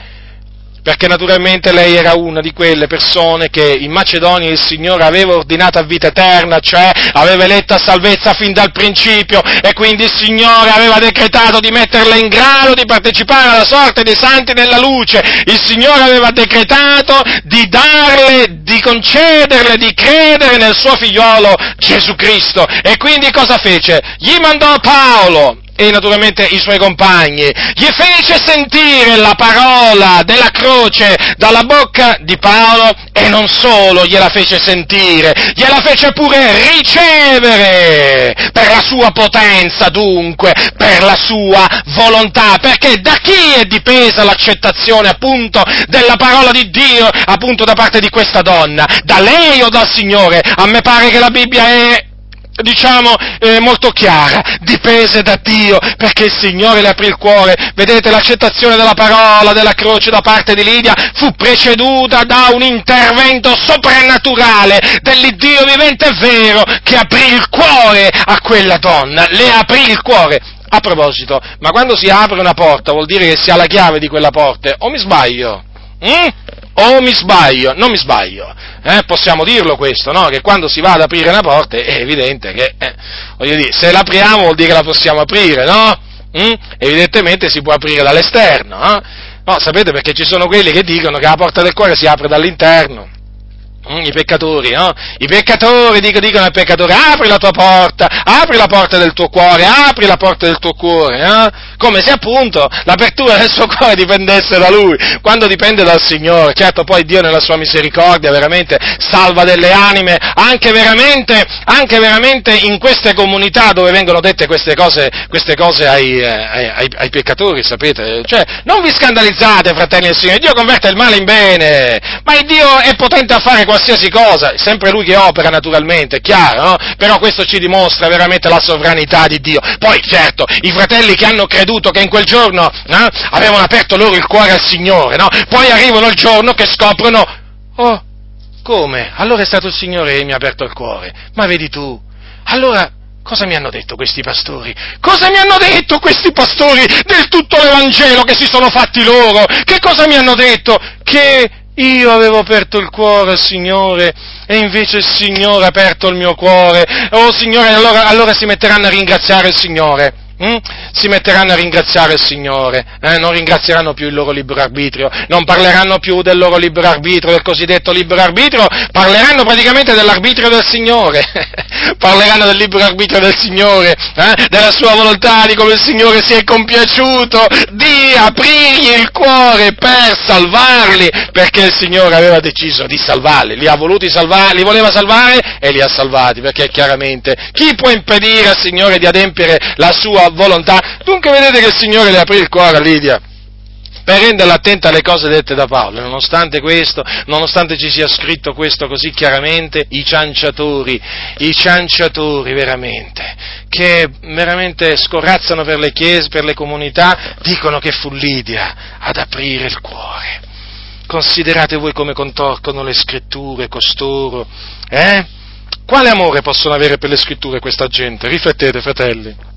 Perché naturalmente lei era una di quelle persone che in Macedonia il Signore aveva ordinato a vita eterna, cioè aveva eletto a salvezza fin dal principio e quindi il Signore aveva decretato di metterla in grado di partecipare alla sorte dei santi nella luce, il Signore aveva decretato di darle, di concederle, di credere nel suo figliolo Gesù Cristo. E quindi cosa fece? Gli mandò Paolo e naturalmente i suoi compagni, gli fece sentire la parola della croce dalla bocca di Paolo e non solo gliela fece sentire, gliela fece pure ricevere per la sua potenza dunque, per la sua volontà, perché da chi è dipesa l'accettazione appunto della parola di Dio appunto da parte di questa donna? Da lei o dal Signore? A me pare che la Bibbia è diciamo, eh, molto chiara, dipese da Dio, perché il Signore le aprì il cuore. Vedete, l'accettazione della parola della croce da parte di Lidia fu preceduta da un intervento soprannaturale dell'Iddio vivente e vero che aprì il cuore a quella donna, le aprì il cuore. A proposito, ma quando si apre una porta vuol dire che si ha la chiave di quella porta, o mi sbaglio? Mm? O mi sbaglio? Non mi sbaglio. Eh, possiamo dirlo questo, no? Che quando si va ad aprire una porta è evidente che, eh, voglio dire, se l'apriamo vuol dire che la possiamo aprire, no? Mm? Evidentemente si può aprire dall'esterno, no? no? Sapete perché ci sono quelli che dicono che la porta del cuore si apre dall'interno. Mm, I peccatori, no? I peccatori dicono, dicono al peccatore, apri la tua porta, apri la porta del tuo cuore, apri la porta del tuo cuore, no? Come se appunto l'apertura del suo cuore dipendesse da lui, quando dipende dal Signore. Certo poi Dio nella sua misericordia veramente salva delle anime, anche veramente, anche veramente in queste comunità dove vengono dette queste cose, queste cose ai, eh, ai, ai, peccatori, sapete? Cioè, non vi scandalizzate, fratelli del Signore, Dio converte il male in bene, ma il Dio è potente a fare qualsiasi cosa, sempre lui che opera naturalmente, è chiaro, no? Però questo ci dimostra veramente la sovranità di Dio. Poi certo, i fratelli che hanno creduto che in quel giorno no? avevano aperto loro il cuore al Signore, no? Poi arrivano il giorno che scoprono, oh, come? Allora è stato il Signore che mi ha aperto il cuore. Ma vedi tu, allora Cosa mi hanno detto questi pastori? Cosa mi hanno detto questi pastori del tutto l'Evangelo che si sono fatti loro? Che cosa mi hanno detto? Che io avevo aperto il cuore Signore e invece il Signore ha aperto il mio cuore. Oh Signore, allora, allora si metteranno a ringraziare il Signore. Hm? si metteranno a ringraziare il Signore, eh? non ringrazieranno più il loro libero arbitrio, non parleranno più del loro libero arbitrio, del cosiddetto libero arbitrio, parleranno praticamente dell'arbitrio del Signore, parleranno del libero arbitrio del Signore, eh? della sua volontà, di come il Signore si è compiaciuto di aprirgli il cuore per salvarli, perché il Signore aveva deciso di salvarli, li ha voluti salvare, li voleva salvare e li ha salvati, perché chiaramente chi può impedire al Signore di adempiere la sua volontà? Dunque vedete che il Signore le aprì il cuore a Lidia per renderla attenta alle cose dette da Paolo. Nonostante questo, nonostante ci sia scritto questo così chiaramente, i cianciatori, i cianciatori veramente, che veramente scorrazzano per le chiese, per le comunità, dicono che fu Lidia ad aprire il cuore. Considerate voi come contorcono le scritture costoro, eh? Quale amore possono avere per le scritture questa gente? Riflettete, fratelli.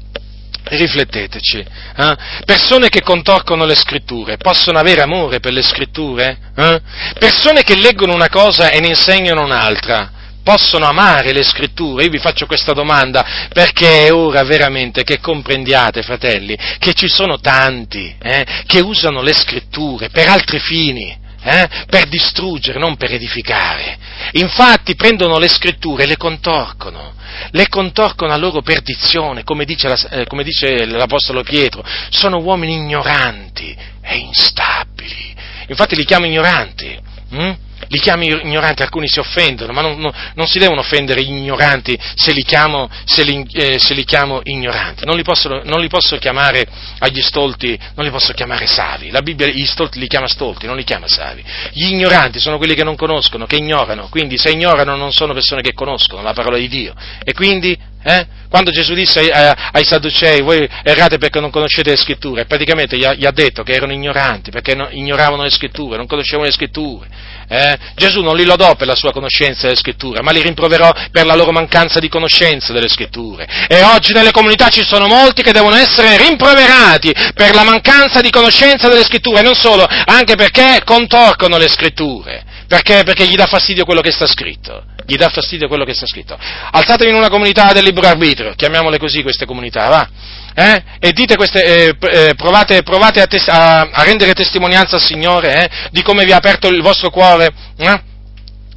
Rifletteteci. Eh? Persone che contorcono le scritture possono avere amore per le scritture? Eh? Persone che leggono una cosa e ne insegnano un'altra possono amare le scritture? Io vi faccio questa domanda perché è ora veramente che comprendiate, fratelli, che ci sono tanti eh, che usano le scritture per altri fini eh? per distruggere, non per edificare. Infatti prendono le scritture e le contorcono, le contorcono a loro perdizione, come dice, la, eh, come dice l'Apostolo Pietro, sono uomini ignoranti e instabili. Infatti li chiamo ignoranti. Hm? Li chiami ignoranti, alcuni si offendono, ma non, non, non si devono offendere gli ignoranti se li chiamo, se li, eh, se li chiamo ignoranti, non li, posso, non li, posso, chiamare agli stolti, non li posso chiamare savi, la Bibbia gli stolti li chiama stolti, non li chiama savi, gli ignoranti sono quelli che non conoscono, che ignorano, quindi se ignorano non sono persone che conoscono la parola di Dio. E quindi eh? Quando Gesù disse ai, ai, Sadducei, voi errate perché non conoscete le scritture, praticamente gli ha, gli ha detto che erano ignoranti, perché no, ignoravano le scritture, non conoscevano le scritture. Eh? Gesù non li lodò per la sua conoscenza delle scritture, ma li rimproverò per la loro mancanza di conoscenza delle scritture. E oggi nelle comunità ci sono molti che devono essere rimproverati per la mancanza di conoscenza delle scritture, non solo, anche perché contorcono le scritture, perché, perché gli dà fastidio quello che sta scritto gli dà fastidio quello che sta scritto. Alzatevi in una comunità del libero arbitrio, chiamiamole così queste comunità, va? Eh? E dite queste, eh, eh, provate, provate a, tes- a, a, rendere testimonianza al Signore eh, di come vi ha aperto il vostro cuore.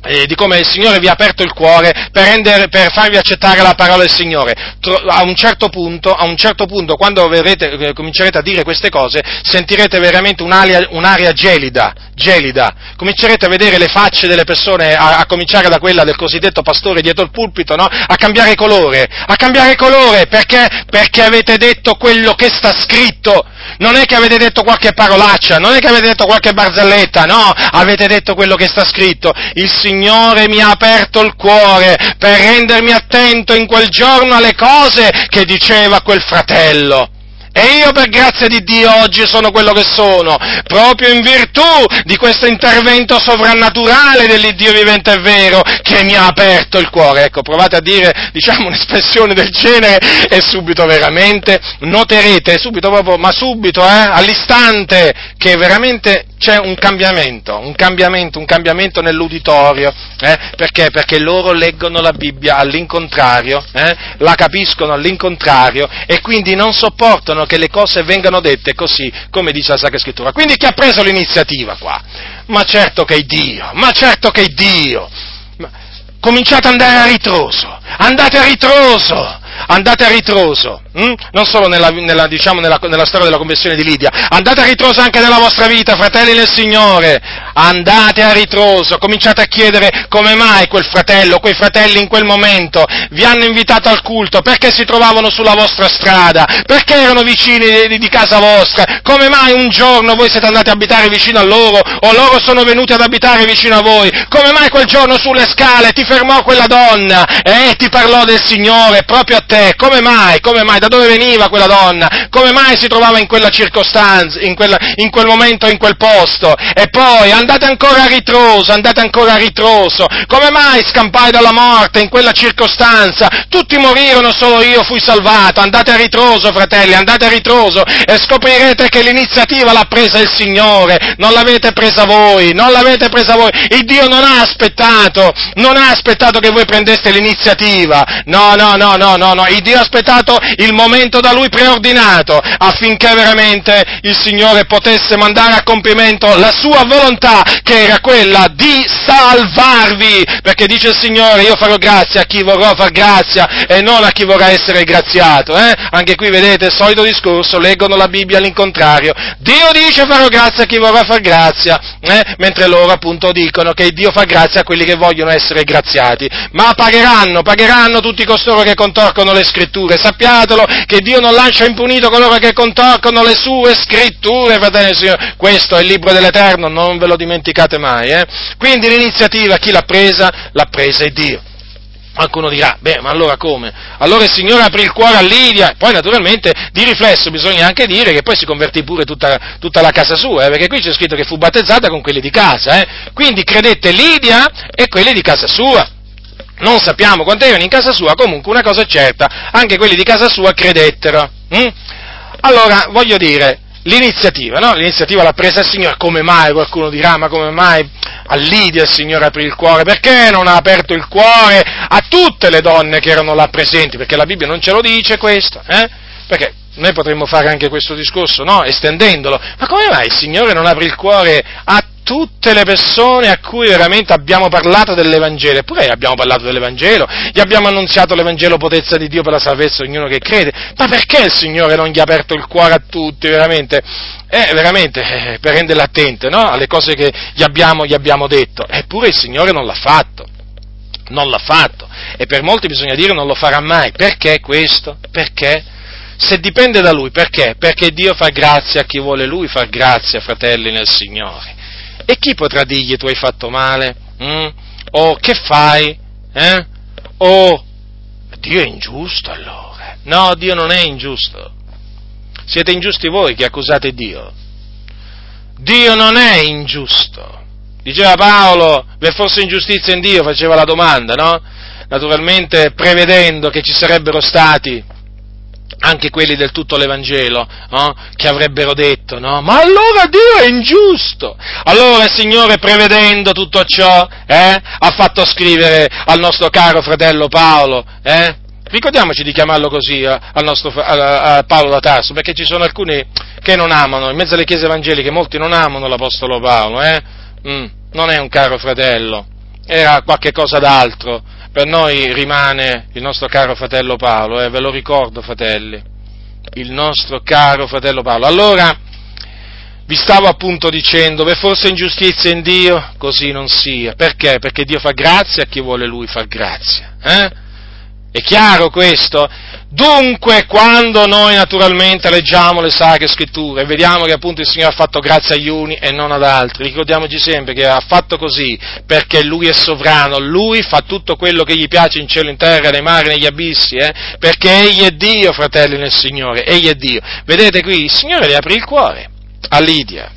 Eh? di come il Signore vi ha aperto il cuore per, rendere, per farvi accettare la parola del Signore. A un certo punto, un certo punto quando verrete, eh, comincerete a dire queste cose, sentirete veramente un'aria, un'aria gelida, gelida. Comincerete a vedere le facce delle persone, a, a, cominciare da quella del cosiddetto pastore dietro il pulpito, no? a cambiare colore, a cambiare colore perché? Perché avete detto quello che sta scritto non è che avete detto qualche parolaccia, non è che avete detto qualche barzelletta, no, avete detto quello che sta scritto. Il Signore mi ha aperto il cuore per rendermi attento in quel giorno alle cose che diceva quel fratello. E io per grazia di Dio oggi sono quello che sono, proprio in virtù di questo intervento sovrannaturale dell'Iddio vivente e vero che mi ha aperto il cuore. Ecco, provate a dire, diciamo, un'espressione del genere e subito veramente noterete, subito proprio, ma subito, eh, all'istante, che veramente c'è un cambiamento, un cambiamento, un cambiamento nell'uditorio, eh? perché? Perché loro leggono la Bibbia all'incontrario, eh? la capiscono all'incontrario e quindi non sopportano che le cose vengano dette così come dice la Sacra Scrittura. Quindi chi ha preso l'iniziativa qua? Ma certo che è Dio, ma certo che è Dio. Cominciate ad andare a ritroso, andate a ritroso, andate a ritroso, hm? non solo nella, nella, diciamo, nella, nella, storia della conversione di Lidia, andate a ritroso anche nella vostra vita, fratelli del Signore, andate a ritroso, cominciate a chiedere come mai quel fratello, quei fratelli in quel momento vi hanno invitato al culto, perché si trovavano sulla vostra strada, perché erano vicini di, di casa vostra, come mai un giorno voi siete andati a abitare vicino a loro o loro sono venuti ad abitare vicino a voi, come mai quel giorno sulle scale ti fermò quella donna e ti parlò del Signore proprio a te, come mai, come mai, da dove veniva quella donna, come mai si trovava in quella circostanza, in, quella, in quel momento, in quel posto, e poi andate ancora a ritroso, andate ancora a ritroso, come mai scampai dalla morte in quella circostanza, tutti morirono, solo io fui salvato, andate a ritroso fratelli, andate a ritroso e scoprirete che l'iniziativa l'ha presa il Signore, non l'avete presa voi, non l'avete presa voi, il Dio non ha aspettato, non ha aspettato che voi prendeste l'iniziativa, no, no, no, no, no, no, il Dio ha aspettato il momento da lui preordinato affinché veramente il Signore potesse mandare a compimento la sua volontà che era quella di salvarvi, perché dice il Signore io farò grazia a chi vorrò far grazia e non a chi vorrà essere graziato, eh? Anche qui vedete solito discorso, leggono la Bibbia all'incontrario. Dio dice farò grazia a chi vorrà far grazia, eh? mentre loro appunto dicono che Dio fa grazia a quelli che vogliono essere graziati. Ma pagheranno, pagheranno tutti costoro che contorcono le scritture. Sappiatelo che Dio non lascia impunito coloro che contorcono le sue scritture, fratelli e signori. Questo è il libro dell'Eterno, non ve lo dimenticate mai. Eh? Quindi l'iniziativa chi l'ha presa? L'ha presa Dio. Qualcuno dirà, beh, ma allora come? Allora il Signore aprì il cuore a Lidia, poi naturalmente di riflesso bisogna anche dire che poi si convertì pure tutta, tutta la casa sua, eh, perché qui c'è scritto che fu battezzata con quelli di casa, eh. quindi credette Lidia e quelli di casa sua. Non sappiamo quanto erano in casa sua, comunque una cosa è certa, anche quelli di casa sua credettero. Hm? Allora, voglio dire, l'iniziativa, no? L'iniziativa l'ha presa il Signore, come mai? Qualcuno dirà, ma come mai a Lidia il Signore aprì il cuore? Perché non ha aperto il cuore a tutte le donne che erano là presenti? Perché la Bibbia non ce lo dice questo, eh? Perché noi potremmo fare anche questo discorso, no? Estendendolo. Ma come mai il Signore non apre il cuore a tutte le persone a cui veramente abbiamo parlato dell'Evangelo, eppure abbiamo parlato dell'Evangelo, gli abbiamo annunziato l'Evangelo potenza di Dio per la salvezza di ognuno che crede, ma perché il Signore non gli ha aperto il cuore a tutti, veramente? Eh, veramente, eh, per renderla attente, no? Alle cose che gli abbiamo, gli abbiamo detto, eppure il Signore non l'ha fatto, non l'ha fatto, e per molti bisogna dire non lo farà mai, perché questo? Perché? Se dipende da Lui, perché? Perché Dio fa grazia a chi vuole Lui far grazia, fratelli nel Signore. E chi potrà dirgli tu hai fatto male? Mm? O che fai? Eh? O Dio è ingiusto allora? No, Dio non è ingiusto. Siete ingiusti voi che accusate Dio. Dio non è ingiusto. Diceva Paolo, vi fosse ingiustizia in Dio, faceva la domanda, no? Naturalmente prevedendo che ci sarebbero stati anche quelli del tutto l'Evangelo, no? che avrebbero detto, no? ma allora Dio è ingiusto. Allora il Signore, prevedendo tutto ciò, eh, ha fatto scrivere al nostro caro fratello Paolo, eh? ricordiamoci di chiamarlo così eh, al nostro, a, a Paolo da Tarso, perché ci sono alcuni che non amano, in mezzo alle chiese evangeliche molti non amano l'Apostolo Paolo, eh? mm, non è un caro fratello, era qualche cosa d'altro per noi rimane il nostro caro fratello Paolo, eh, ve lo ricordo fratelli, il nostro caro fratello Paolo. Allora, vi stavo appunto dicendo, beh, forse ingiustizia in Dio, così non sia. Perché? Perché Dio fa grazia a chi vuole Lui far grazia. Eh? È chiaro questo? Dunque, quando noi naturalmente leggiamo le sacre scritture e vediamo che appunto il Signore ha fatto grazia agli uni e non ad altri, ricordiamoci sempre che ha fatto così perché Lui è sovrano, Lui fa tutto quello che gli piace in cielo, in terra, nei mari, negli abissi, eh? perché Egli è Dio, fratelli nel Signore, Egli è Dio. Vedete qui, il Signore le apre il cuore a Lidia,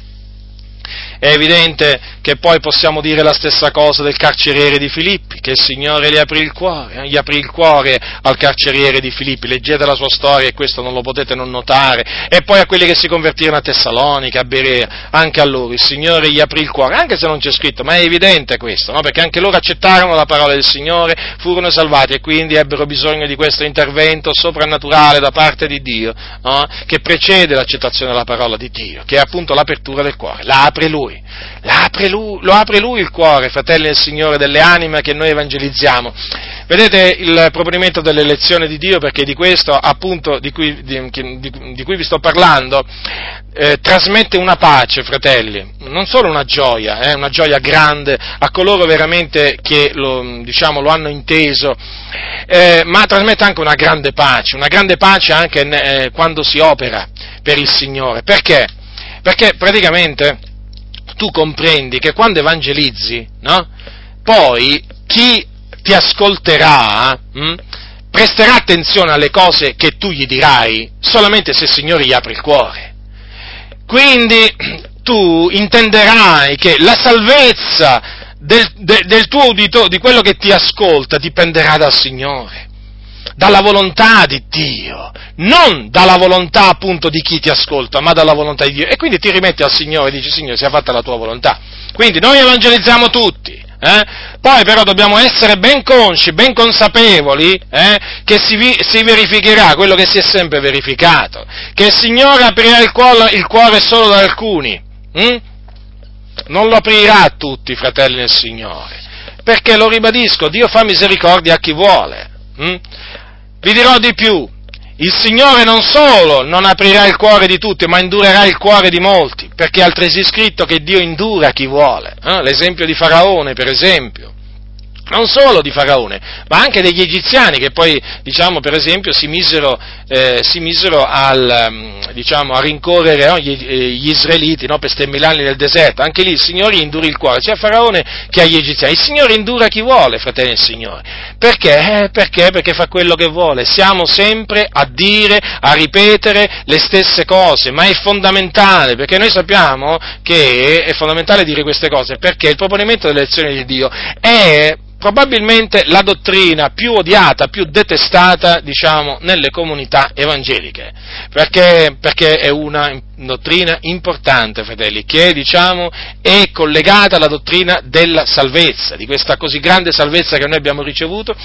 è evidente che poi possiamo dire la stessa cosa del carceriere di Filippi, che il Signore gli aprì il cuore, eh? gli aprì il cuore al carceriere di Filippi, leggete la sua storia e questo non lo potete non notare, e poi a quelli che si convertirono a Tessalonica, a Berea, anche a loro il Signore gli aprì il cuore, anche se non c'è scritto, ma è evidente questo, no? perché anche loro accettarono la parola del Signore, furono salvati e quindi ebbero bisogno di questo intervento soprannaturale da parte di Dio, no? che precede l'accettazione della parola di Dio, che è appunto l'apertura del cuore, la apre Lui lui. Apre lui. Lo apre lui il cuore, fratelli del Signore, delle anime che noi evangelizziamo. Vedete il proponimento dell'elezione di Dio, perché di questo appunto di cui, di, di, di cui vi sto parlando, eh, trasmette una pace, fratelli, non solo una gioia, eh, una gioia grande a coloro veramente che lo, diciamo, lo hanno inteso, eh, ma trasmette anche una grande pace, una grande pace anche eh, quando si opera per il Signore. Perché? Perché praticamente tu comprendi che quando evangelizzi, no? poi chi ti ascolterà mh, hm, presterà attenzione alle cose che tu gli dirai solamente se il Signore gli apre il cuore. Quindi tu intenderai che la salvezza del, de, del tuo udito, di quello che ti ascolta, dipenderà dal Signore dalla volontà di Dio, non dalla volontà appunto di chi ti ascolta, ma dalla volontà di Dio. E quindi ti rimetti al Signore e dici, Signore, sia fatta la tua volontà. Quindi noi evangelizziamo tutti, Eh? Poi però dobbiamo essere ben consci, ben consapevoli eh, che si, vi, si, verificherà quello che si è sempre verificato, che il Signore aprirà il cuore, il cuore solo ad alcuni, hm? non lo aprirà a tutti, fratelli del Signore, perché lo ribadisco, Dio fa misericordia a chi vuole. Hm? Vi dirò di più, il Signore non solo non aprirà il cuore di tutti, ma indurerà il cuore di molti, perché è altresì scritto che Dio indura chi vuole. Eh? L'esempio di Faraone, per esempio non solo di Faraone, ma anche degli egiziani che poi, diciamo, per esempio, si misero, eh, si misero al, mm, diciamo, a rincorrere no, gli, eh, gli, israeliti no, per stemmilarli nel deserto. Anche lì il Signore indura il cuore, sia a Faraone che agli egiziani. Il Signore indura chi vuole, fratelli del Signore. Perché? Eh, perché? Perché fa quello che vuole. Siamo sempre a dire, a ripetere le stesse cose, ma è fondamentale, perché noi sappiamo che è fondamentale dire queste cose, perché il proponimento delle lezioni di Dio è probabilmente la dottrina più odiata, più detestata, diciamo, nelle comunità evangeliche, perché, perché è una dottrina importante, fratelli, che diciamo è collegata alla dottrina della salvezza, di questa così grande salvezza che noi abbiamo ricevuto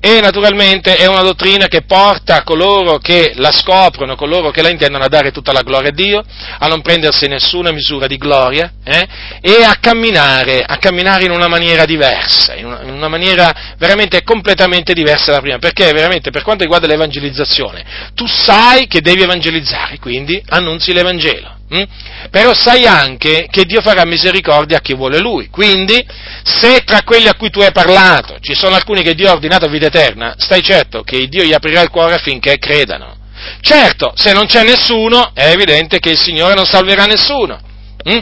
e naturalmente è una dottrina che porta coloro che la scoprono, coloro che la intendono a dare tutta la gloria a Dio, a non prendersi nessuna misura di gloria eh, e a camminare, a camminare in una maniera diversa, in una, in una maniera veramente completamente diversa dalla prima, perché veramente per quanto riguarda l'evangelizzazione, tu sai che devi evangelizzare, quindi annunzi l'Evangelo Vangelo. Hm? Però sai anche che Dio farà misericordia a chi vuole Lui. Quindi, se tra quelli a cui tu hai parlato ci sono alcuni che Dio ha ordinato vita eterna, stai certo che Dio gli aprirà il cuore affinché credano. Certo, se non c'è nessuno, è evidente che il Signore non salverà nessuno. Hm?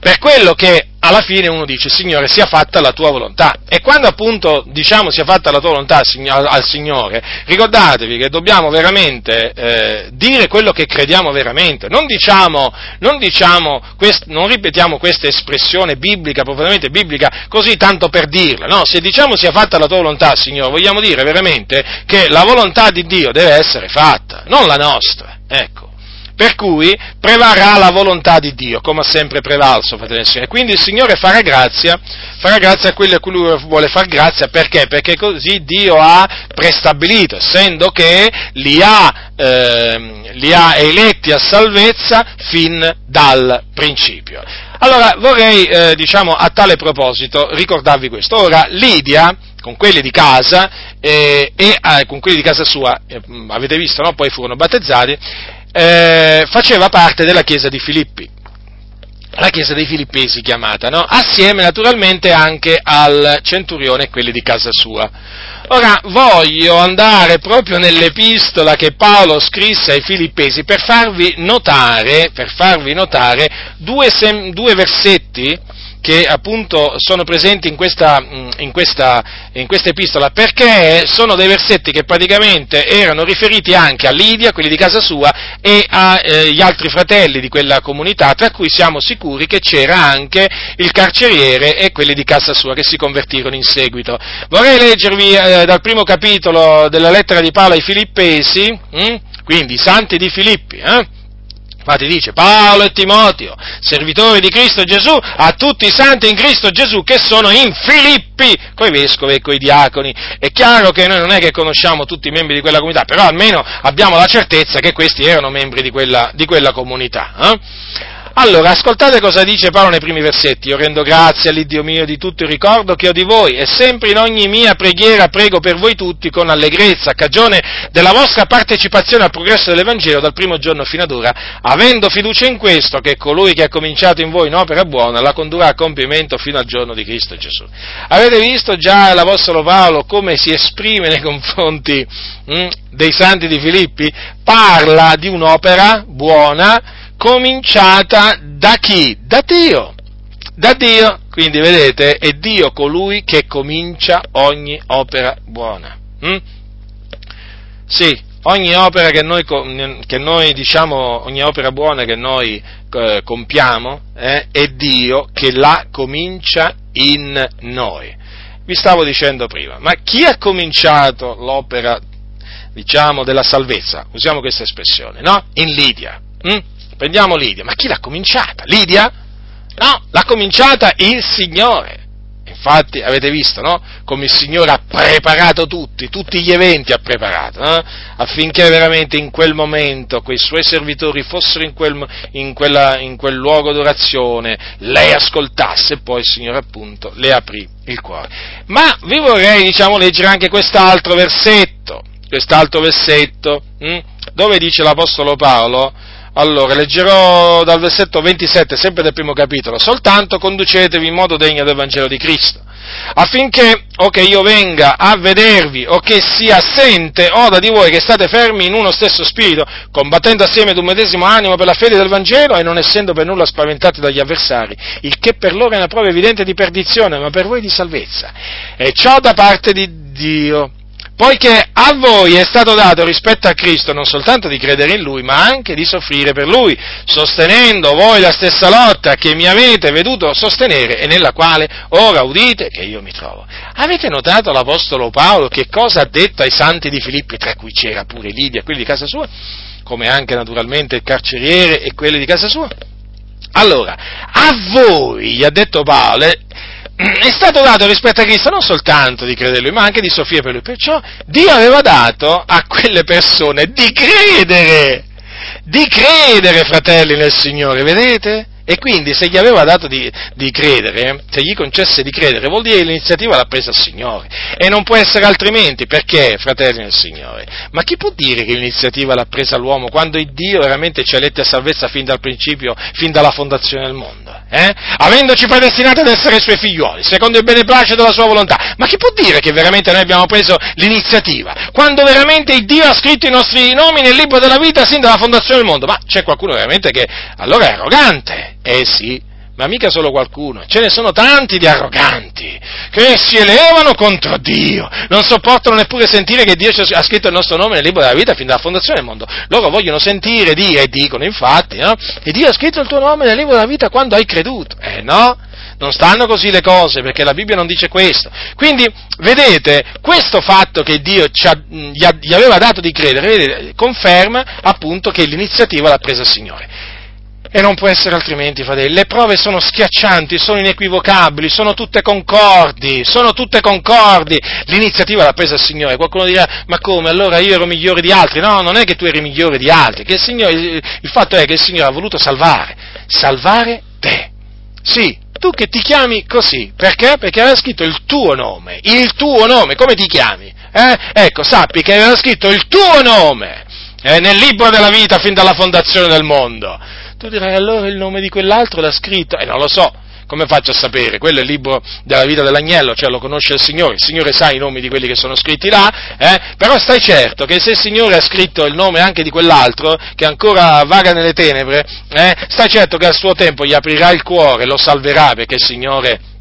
Per quello che alla fine uno dice, Signore, sia fatta la tua volontà. E quando appunto diciamo sia fatta la tua volontà al Signore, ricordatevi che dobbiamo veramente eh, dire quello che crediamo veramente. Non diciamo, non, diciamo quest, non ripetiamo questa espressione biblica, profondamente biblica, così tanto per dirla. No, se diciamo sia fatta la tua volontà, Signore, vogliamo dire veramente che la volontà di Dio deve essere fatta, non la nostra. Ecco. Per cui prevarrà la volontà di Dio, come ha sempre prevalso, fratelli e signori. Quindi il Signore farà grazia, farà grazia a quelli a cui lui vuole far grazia, perché? Perché così Dio ha prestabilito, essendo che li ha, eh, li ha eletti a salvezza fin dal principio. Allora vorrei, eh, diciamo, a tale proposito ricordarvi questo. Ora, Lidia, con quelli di casa, eh, e eh, con quelli di casa sua, eh, avete visto, no? Poi furono battezzati, eh, faceva parte della chiesa di Filippi, la chiesa dei Filippesi chiamata, no? assieme naturalmente anche al centurione e quelli di casa sua. Ora voglio andare proprio nell'epistola che Paolo scrisse ai Filippesi per farvi notare, per farvi notare due, sem- due versetti che appunto sono presenti in questa, mm, in, questa, in questa, epistola, perché sono dei versetti che praticamente erano riferiti anche a Lidia, quelli di casa sua, e agli eh, altri fratelli di quella comunità, tra cui siamo sicuri che c'era anche il carceriere e quelli di casa sua che si convertirono in seguito. Vorrei leggervi eh, dal primo capitolo della lettera di Paolo ai Filippesi, hm? quindi i santi di Filippi, eh? Infatti dice Paolo e Timoteo, servitori di Cristo Gesù, a tutti i santi in Cristo Gesù che sono in Filippi, coi vescovi e coi diaconi. È chiaro che noi non è che conosciamo tutti i membri di quella comunità, però almeno abbiamo la certezza che questi erano membri di quella, di quella comunità. Eh? Allora, ascoltate cosa dice Paolo nei primi versetti. Io rendo grazie all'Iddio mio di tutto il ricordo che ho di voi e sempre in ogni mia preghiera prego per voi tutti con allegrezza, a cagione della vostra partecipazione al progresso dell'Evangelo dal primo giorno fino ad ora, avendo fiducia in questo, che colui che ha cominciato in voi un'opera buona la condurrà a compimento fino al giorno di Cristo Gesù. Avete visto già l'Apostolo Paolo come si esprime nei confronti hm, dei santi di Filippi? Parla di un'opera buona, cominciata da chi? Da Dio. Da Dio. Quindi vedete, è Dio colui che comincia ogni opera buona. Mm? Sì, ogni opera che noi, che noi, diciamo, ogni opera buona che noi eh, compiamo, eh, è Dio che la comincia in noi. Vi stavo dicendo prima, ma chi ha cominciato l'opera, diciamo, della salvezza? Usiamo questa espressione, no? In Lidia. Hm? Prendiamo Lidia, ma chi l'ha cominciata? Lidia? No, l'ha cominciata il Signore. Infatti avete visto, no? Come il Signore ha preparato tutti, tutti gli eventi ha preparato, no? affinché veramente in quel momento quei suoi servitori fossero in quel, in, quella, in quel luogo d'orazione, lei ascoltasse e poi il Signore appunto le aprì il cuore. Ma vi vorrei, diciamo, leggere anche quest'altro versetto, quest'altro versetto, hm? dove dice l'Apostolo Paolo, allora, leggerò dal versetto 27, sempre del primo capitolo, soltanto conducetevi in modo degno del Vangelo di Cristo, affinché o che io venga a vedervi o che sia assente o da di voi che state fermi in uno stesso spirito, combattendo assieme ad un medesimo animo per la fede del Vangelo e non essendo per nulla spaventati dagli avversari, il che per loro è una prova evidente di perdizione, ma per voi di salvezza. E ciò da parte di Dio poiché a voi è stato dato rispetto a Cristo non soltanto di credere in Lui, ma anche di soffrire per Lui, sostenendo voi la stessa lotta che mi avete veduto sostenere e nella quale ora udite che io mi trovo. Avete notato l'Apostolo Paolo che cosa ha detto ai santi di Filippi, tra cui c'era pure Lidia, quelli di casa sua, come anche naturalmente il carceriere e quelli di casa sua? Allora, a voi, gli ha detto Paolo, è stato dato rispetto a Cristo non soltanto di credere ma anche di soffrire per lui. Perciò Dio aveva dato a quelle persone di credere, di credere, fratelli nel Signore, vedete? E quindi se gli aveva dato di, di, credere, se gli concesse di credere, vuol dire che l'iniziativa l'ha presa il Signore. E non può essere altrimenti, perché, fratelli nel Signore? Ma chi può dire che l'iniziativa l'ha presa l'uomo quando il Dio veramente ci ha letti a salvezza fin dal principio, fin dalla fondazione del mondo? Eh? Avendoci predestinato ad essere suoi figlioli, secondo il beneplacito della sua volontà. Ma chi può dire che veramente noi abbiamo preso l'iniziativa? Quando veramente il Dio ha scritto i nostri nomi nel libro della vita sin dalla fondazione del mondo? Ma c'è qualcuno veramente che allora è arrogante eh sì, ma mica solo qualcuno, ce ne sono tanti di arroganti che si elevano contro Dio, non sopportano neppure sentire che Dio ha scritto il nostro nome nel libro della vita fin dalla fondazione del mondo. Loro vogliono sentire dire e dicono infatti, no? Che Dio ha scritto il tuo nome nel libro della vita quando hai creduto. Eh no? Non stanno così le cose perché la Bibbia non dice questo. Quindi, vedete, questo fatto che Dio gli, aveva dato di credere, vedete, conferma appunto che l'iniziativa l'ha presa il Signore. E non può essere altrimenti, fratelli. Le prove sono schiaccianti, sono inequivocabili, sono tutte concordi, sono tutte concordi. L'iniziativa l'ha presa il Signore. Qualcuno dirà, ma come? Allora io ero migliore di altri? No, non è che tu eri migliore di altri, il, Signore, il fatto è che il Signore ha voluto salvare, salvare te. Sì, tu che ti chiami così, perché? Perché aveva scritto il tuo nome, il tuo nome, come ti chiami? Eh? Ecco, sappi che aveva scritto il tuo nome eh, nel libro della vita fin dalla fondazione del mondo. Tu dirai allora il nome di quell'altro l'ha scritto? E eh, non lo so, come faccio a sapere? Quello è il libro della vita dell'agnello, cioè lo conosce il Signore, il Signore sa i nomi di quelli che sono scritti là, eh? però stai certo che se il Signore ha scritto il nome anche di quell'altro, che ancora vaga nelle tenebre, eh? stai certo che al suo tempo gli aprirà il cuore, lo salverà, perché il Signore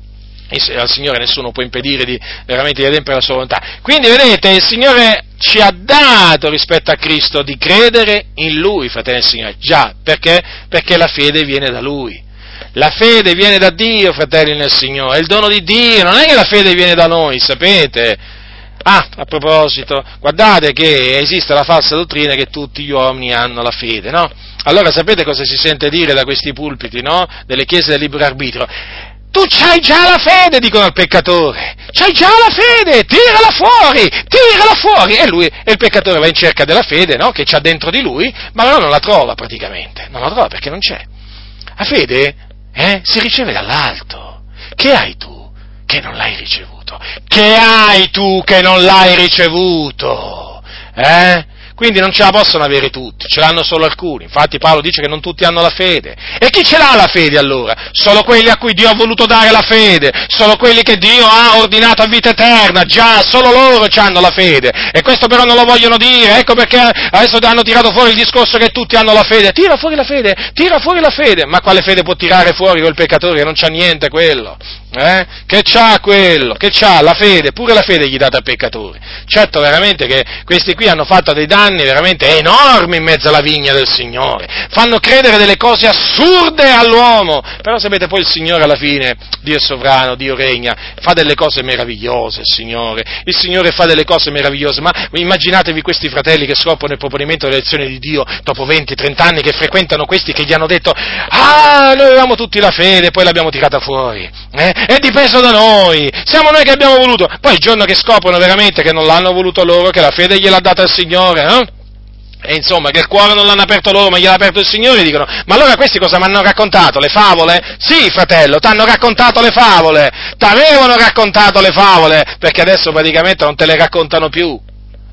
al Signore nessuno può impedire di veramente di adempiere la sua volontà. Quindi vedete, il Signore ci ha dato rispetto a Cristo di credere in Lui, fratelli del Signore. Già, perché? Perché la fede viene da Lui. La fede viene da Dio, fratelli nel Signore, è il dono di Dio, non è che la fede viene da noi, sapete? Ah, a proposito, guardate che esiste la falsa dottrina che tutti gli uomini hanno la fede, no? Allora sapete cosa si sente dire da questi pulpiti, no? Delle chiese del libero arbitrio? Tu c'hai già la fede, dicono al peccatore. C'hai già la fede, tirala fuori, tirala fuori. E lui, e il peccatore va in cerca della fede, no? Che c'ha dentro di lui, ma non la trova praticamente. Non la trova perché non c'è. La fede, eh, si riceve dall'alto. Che hai tu che non l'hai ricevuto? Che hai tu che non l'hai ricevuto? Eh? Quindi non ce la possono avere tutti, ce l'hanno solo alcuni. Infatti Paolo dice che non tutti hanno la fede. E chi ce l'ha la fede allora? Solo quelli a cui Dio ha voluto dare la fede, solo quelli che Dio ha ordinato a vita eterna, già, solo loro hanno la fede. E questo però non lo vogliono dire, ecco perché adesso hanno tirato fuori il discorso che tutti hanno la fede. Tira fuori la fede, tira fuori la fede. Ma quale fede può tirare fuori quel peccatore che non c'ha niente quello? Eh? Che c'ha quello, che c'ha la fede, pure la fede gli date al peccatore. Certo, veramente che questi qui hanno fatto dei danni inganni veramente enormi in mezzo alla vigna del Signore, fanno credere delle cose assurde all'uomo, però sapete poi il Signore alla fine, Dio è sovrano, Dio regna, fa delle cose meravigliose, il Signore, il Signore fa delle cose meravigliose, ma immaginatevi questi fratelli che scoprono il proponimento delle lezioni di Dio dopo 20-30 anni, che frequentano questi che gli hanno detto, ah, noi avevamo tutti la fede, poi l'abbiamo tirata fuori, eh? è dipeso da noi, siamo noi che abbiamo voluto, poi il giorno che scoprono veramente che non l'hanno voluto loro, che la fede gliel'ha data il Signore, eh? E insomma, che il cuore non l'hanno aperto loro, ma gliel'ha aperto il Signore, dicono, ma allora questi cosa mi hanno raccontato? Le favole? Sì, fratello, ti hanno raccontato le favole, ti avevano raccontato le favole, perché adesso praticamente non te le raccontano più.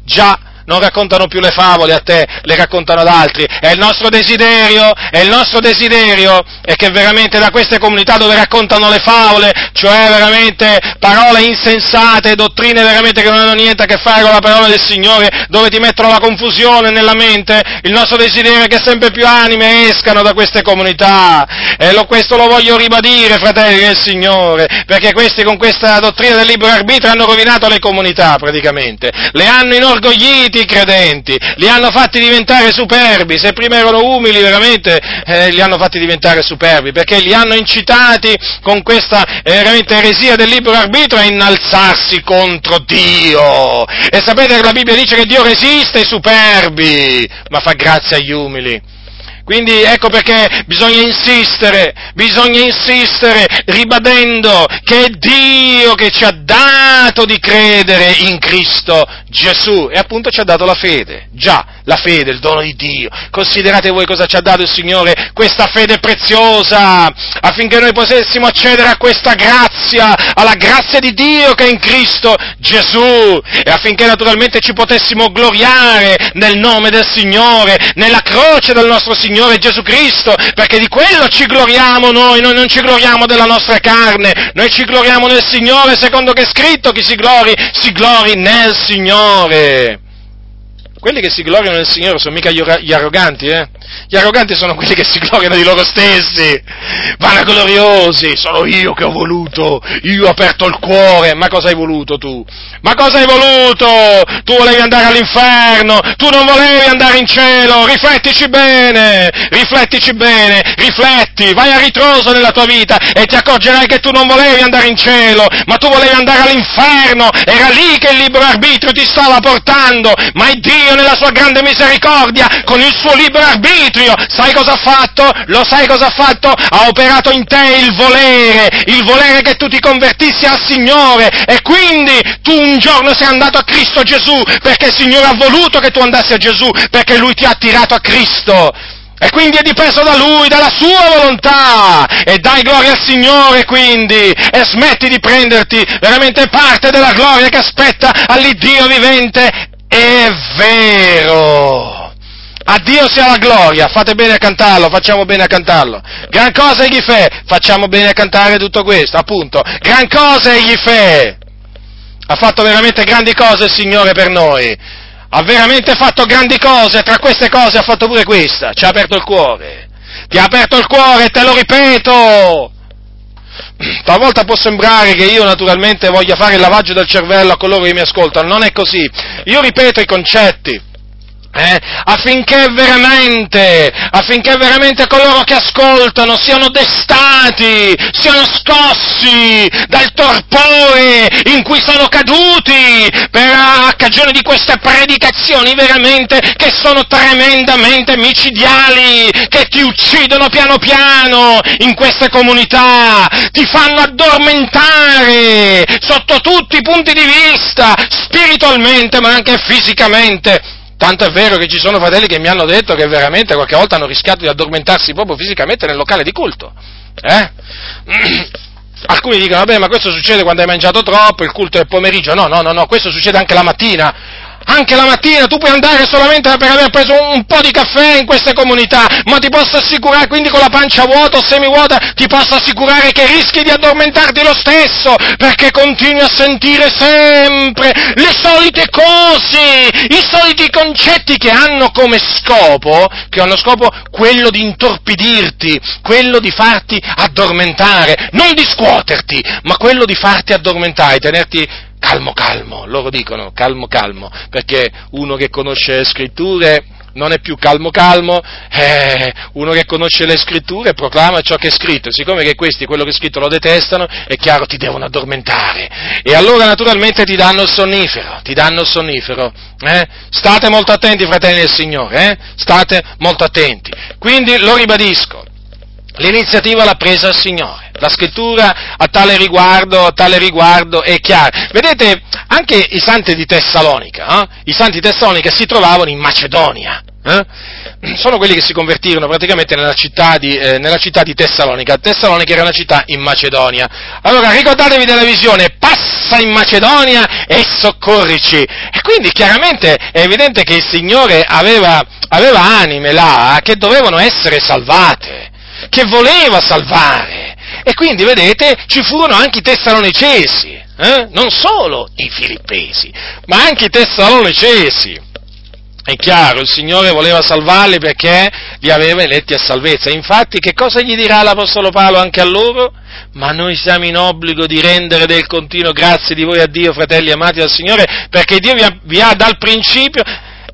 Già, non raccontano più le favole a te, le raccontano ad altri. È il nostro desiderio, è il nostro desiderio, è che veramente da queste comunità dove raccontano le favole, cioè veramente parole insensate, dottrine veramente che non hanno niente a che fare con la parola del Signore, dove ti mettono la confusione nella mente, il nostro desiderio è che sempre più anime escano da queste comunità. E lo, questo lo voglio ribadire, fratelli del Signore, perché questi con questa dottrina del libero arbitrio hanno rovinato le comunità praticamente, le hanno inorgogliti i credenti, li hanno fatti diventare superbi, se prima erano umili veramente eh, li hanno fatti diventare superbi, perché li hanno incitati con questa eh, veramente eresia del libero arbitrio a innalzarsi contro Dio. E sapete che la Bibbia dice che Dio resiste ai superbi, ma fa grazia agli umili. Quindi ecco perché bisogna insistere, bisogna insistere ribadendo che è Dio che ci ha dato di credere in Cristo Gesù e appunto ci ha dato la fede, già, la fede, il dono di Dio. Considerate voi cosa ci ha dato il Signore, questa fede preziosa, affinché noi potessimo accedere a questa grazia, alla grazia di Dio che è in Cristo Gesù e affinché naturalmente ci potessimo gloriare nel nome del Signore, nella croce del nostro Signore Gesù Cristo, perché di quello ci gloriamo noi, noi non ci gloriamo della nostra carne, noi ci gloriamo nel Signore, secondo che è scritto chi si glori, si glori nel Signore. Quelli che si gloriano nel Signore sono mica gli arroganti, eh? Gli arroganti sono quelli che si gloriano di loro stessi, vanagloriosi, sono io che ho voluto, io ho aperto il cuore, ma cosa hai voluto tu? Ma cosa hai voluto? Tu volevi andare all'inferno, tu non volevi andare in cielo, riflettici bene, riflettici bene, rifletti, vai a ritroso nella tua vita e ti accorgerai che tu non volevi andare in cielo, ma tu volevi andare all'inferno, era lì che il libero arbitrio ti stava portando, ma è Dio nella sua grande misericordia, con il suo libero arbitrio, sai cosa ha fatto? Lo sai cosa ha fatto? Ha operato in te il volere, il volere che tu ti convertissi al Signore e quindi tu un giorno sei andato a Cristo Gesù perché il Signore ha voluto che tu andassi a Gesù perché Lui ti ha attirato a Cristo. E quindi è dipeso da Lui, dalla Sua volontà. E dai gloria al Signore quindi. E smetti di prenderti veramente parte della gloria che aspetta all'Iddio vivente. È vero. A Dio sia la gloria, fate bene a cantarlo, facciamo bene a cantarlo. Gran cosa egli fe, facciamo bene a cantare tutto questo, appunto. Gran cosa egli fe. Ha fatto veramente grandi cose il Signore per noi. Ha veramente fatto grandi cose, tra queste cose ha fatto pure questa, ci ha aperto il cuore. Ti ha aperto il cuore, te lo ripeto. Talvolta può sembrare che io naturalmente voglia fare il lavaggio del cervello a coloro che mi ascoltano, non è così. Io ripeto i concetti, eh, affinché veramente, affinché veramente coloro che ascoltano siano destati, siano scossi dal torpore in cui sono caduti per a cagione di queste predicazioni veramente che sono tremendamente micidiali, che ti uccidono piano piano in queste comunità, ti fanno addormentare sotto tutti i punti di vista, spiritualmente ma anche fisicamente Tanto è vero che ci sono fratelli che mi hanno detto che veramente qualche volta hanno rischiato di addormentarsi proprio fisicamente nel locale di culto. Eh? Alcuni dicono, vabbè, ma questo succede quando hai mangiato troppo, il culto è pomeriggio. No, no, no, no, questo succede anche la mattina anche la mattina tu puoi andare solamente per aver preso un po' di caffè in queste comunità, ma ti posso assicurare, quindi con la pancia vuota o semivuota, ti posso assicurare che rischi di addormentarti lo stesso, perché continui a sentire sempre le solite cose, i soliti concetti che hanno come scopo, che hanno scopo quello di intorpidirti, quello di farti addormentare, non di scuoterti, ma quello di farti addormentare, tenerti calmo calmo, loro dicono calmo calmo, perché uno che conosce le scritture non è più calmo calmo, eh, uno che conosce le scritture proclama ciò che è scritto, siccome che questi quello che è scritto lo detestano, è chiaro ti devono addormentare e allora naturalmente ti danno il sonnifero, ti danno il sonnifero, eh? state molto attenti fratelli del Signore, eh? state molto attenti, quindi lo ribadisco, l'iniziativa l'ha presa il Signore. La scrittura a tale riguardo, a tale riguardo è chiara. Vedete, anche i santi di Tessalonica, eh? i santi di Tessalonica si trovavano in Macedonia. Eh? Sono quelli che si convertirono praticamente nella città, di, eh, nella città di Tessalonica. Tessalonica era una città in Macedonia. Allora ricordatevi della visione, passa in Macedonia e soccorrici. E quindi chiaramente è evidente che il Signore aveva, aveva anime là che dovevano essere salvate, che voleva salvare. E quindi, vedete, ci furono anche i tessalonicesi, eh? non solo i filippesi, ma anche i tessalonicesi. È chiaro, il Signore voleva salvarli perché li aveva eletti a salvezza. Infatti, che cosa gli dirà l'Apostolo Paolo anche a loro? Ma noi siamo in obbligo di rendere del continuo grazie di voi a Dio, fratelli amati dal Signore, perché Dio vi ha, vi ha dal principio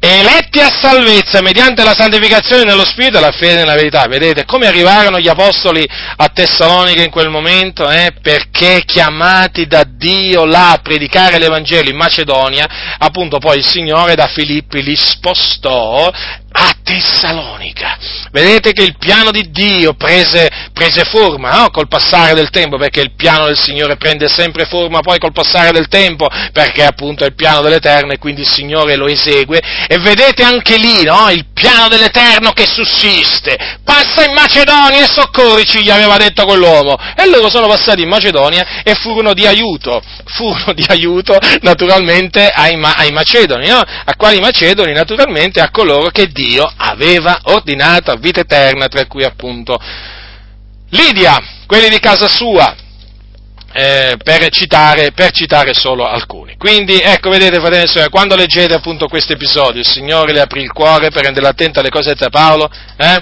eletti a salvezza mediante la santificazione nello Spirito e la fede nella verità. Vedete come arrivarono gli apostoli a Tessalonica in quel momento? Eh? Perché chiamati da Dio là a predicare l'Evangelo in Macedonia, appunto poi il Signore da Filippi li spostò a Tessalonica. Vedete che il piano di Dio prese, prese forma no? col passare del tempo, perché il piano del Signore prende sempre forma poi col passare del tempo, perché appunto è il piano dell'Eterno e quindi il Signore lo esegue. E vedete anche lì no? il piano dell'Eterno che sussiste. Passa in Macedonia e soccorrici, gli aveva detto quell'uomo. E loro sono passati in Macedonia e furono di aiuto, furono di aiuto naturalmente ai, ai Macedoni, no? a quali Macedoni naturalmente a coloro che Dio Dio aveva ordinato a vita eterna, tra cui appunto Lidia, quelli di casa sua, eh, per, citare, per, citare, solo alcuni. Quindi, ecco, vedete, fratelli quando leggete appunto questo episodio, il Signore le aprì il cuore per rendere attento alle cose di Paolo, eh,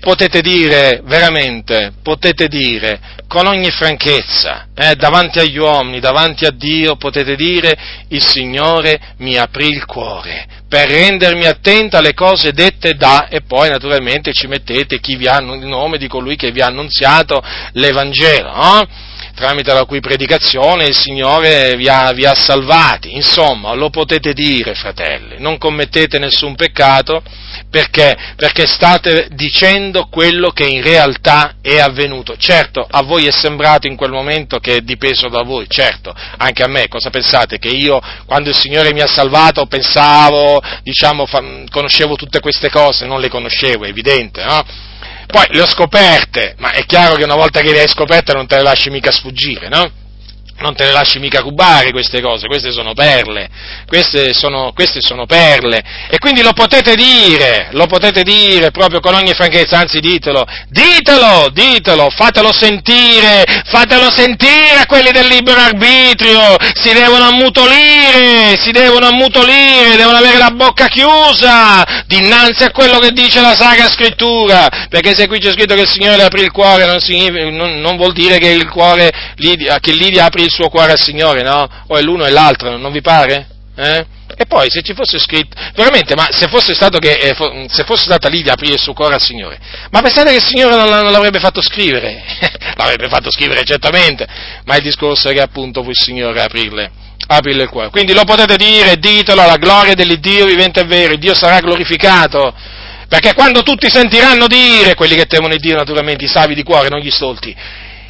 potete dire, veramente, potete dire, con ogni franchezza, eh, davanti agli uomini, davanti a Dio, potete dire, il Signore mi aprì il cuore per rendermi attento alle cose dette da, e poi naturalmente ci mettete chi vi ha, il nome di colui che vi ha annunziato l'Evangelo, no? tramite la cui predicazione il Signore vi ha, vi ha, salvati. Insomma, lo potete dire, fratelli, non commettete nessun peccato perché? Perché state dicendo quello che in realtà è avvenuto. Certo, a voi è sembrato in quel momento che è dipeso da voi, certo, anche a me, cosa pensate? Che io, quando il Signore mi ha salvato, pensavo, diciamo, conoscevo tutte queste cose, non le conoscevo, è evidente, no? Poi le ho scoperte, ma è chiaro che una volta che le hai scoperte non te le lasci mica sfuggire, no? Non te le lasci mica rubare queste cose, queste sono perle, queste sono, queste sono, perle, e quindi lo potete dire, lo potete dire proprio con ogni franchezza, anzi ditelo, ditelo, ditelo, fatelo sentire, fatelo sentire a quelli del libero arbitrio, si devono ammutolire, si devono ammutolire, devono avere la bocca chiusa dinanzi a quello che dice la Sacra Scrittura, perché se qui c'è scritto che il Signore le apre il cuore, non, non, non vuol dire che il cuore, che lì apre il suo cuore al Signore, no? O è l'uno e l'altro, non vi pare? Eh? E poi se ci fosse scritto, veramente, ma se fosse stato che, eh, se fosse stata Lidia aprire il suo cuore al Signore, ma pensate che il Signore non, non l'avrebbe fatto scrivere? l'avrebbe fatto scrivere certamente, ma il discorso è che appunto fu il Signore a aprirle, aprirle il cuore. Quindi lo potete dire, ditelo, la gloria dell'Iddio vivente e vero, Dio sarà glorificato. Perché quando tutti sentiranno dire, quelli che temono il Dio naturalmente, i savi di cuore, non gli stolti,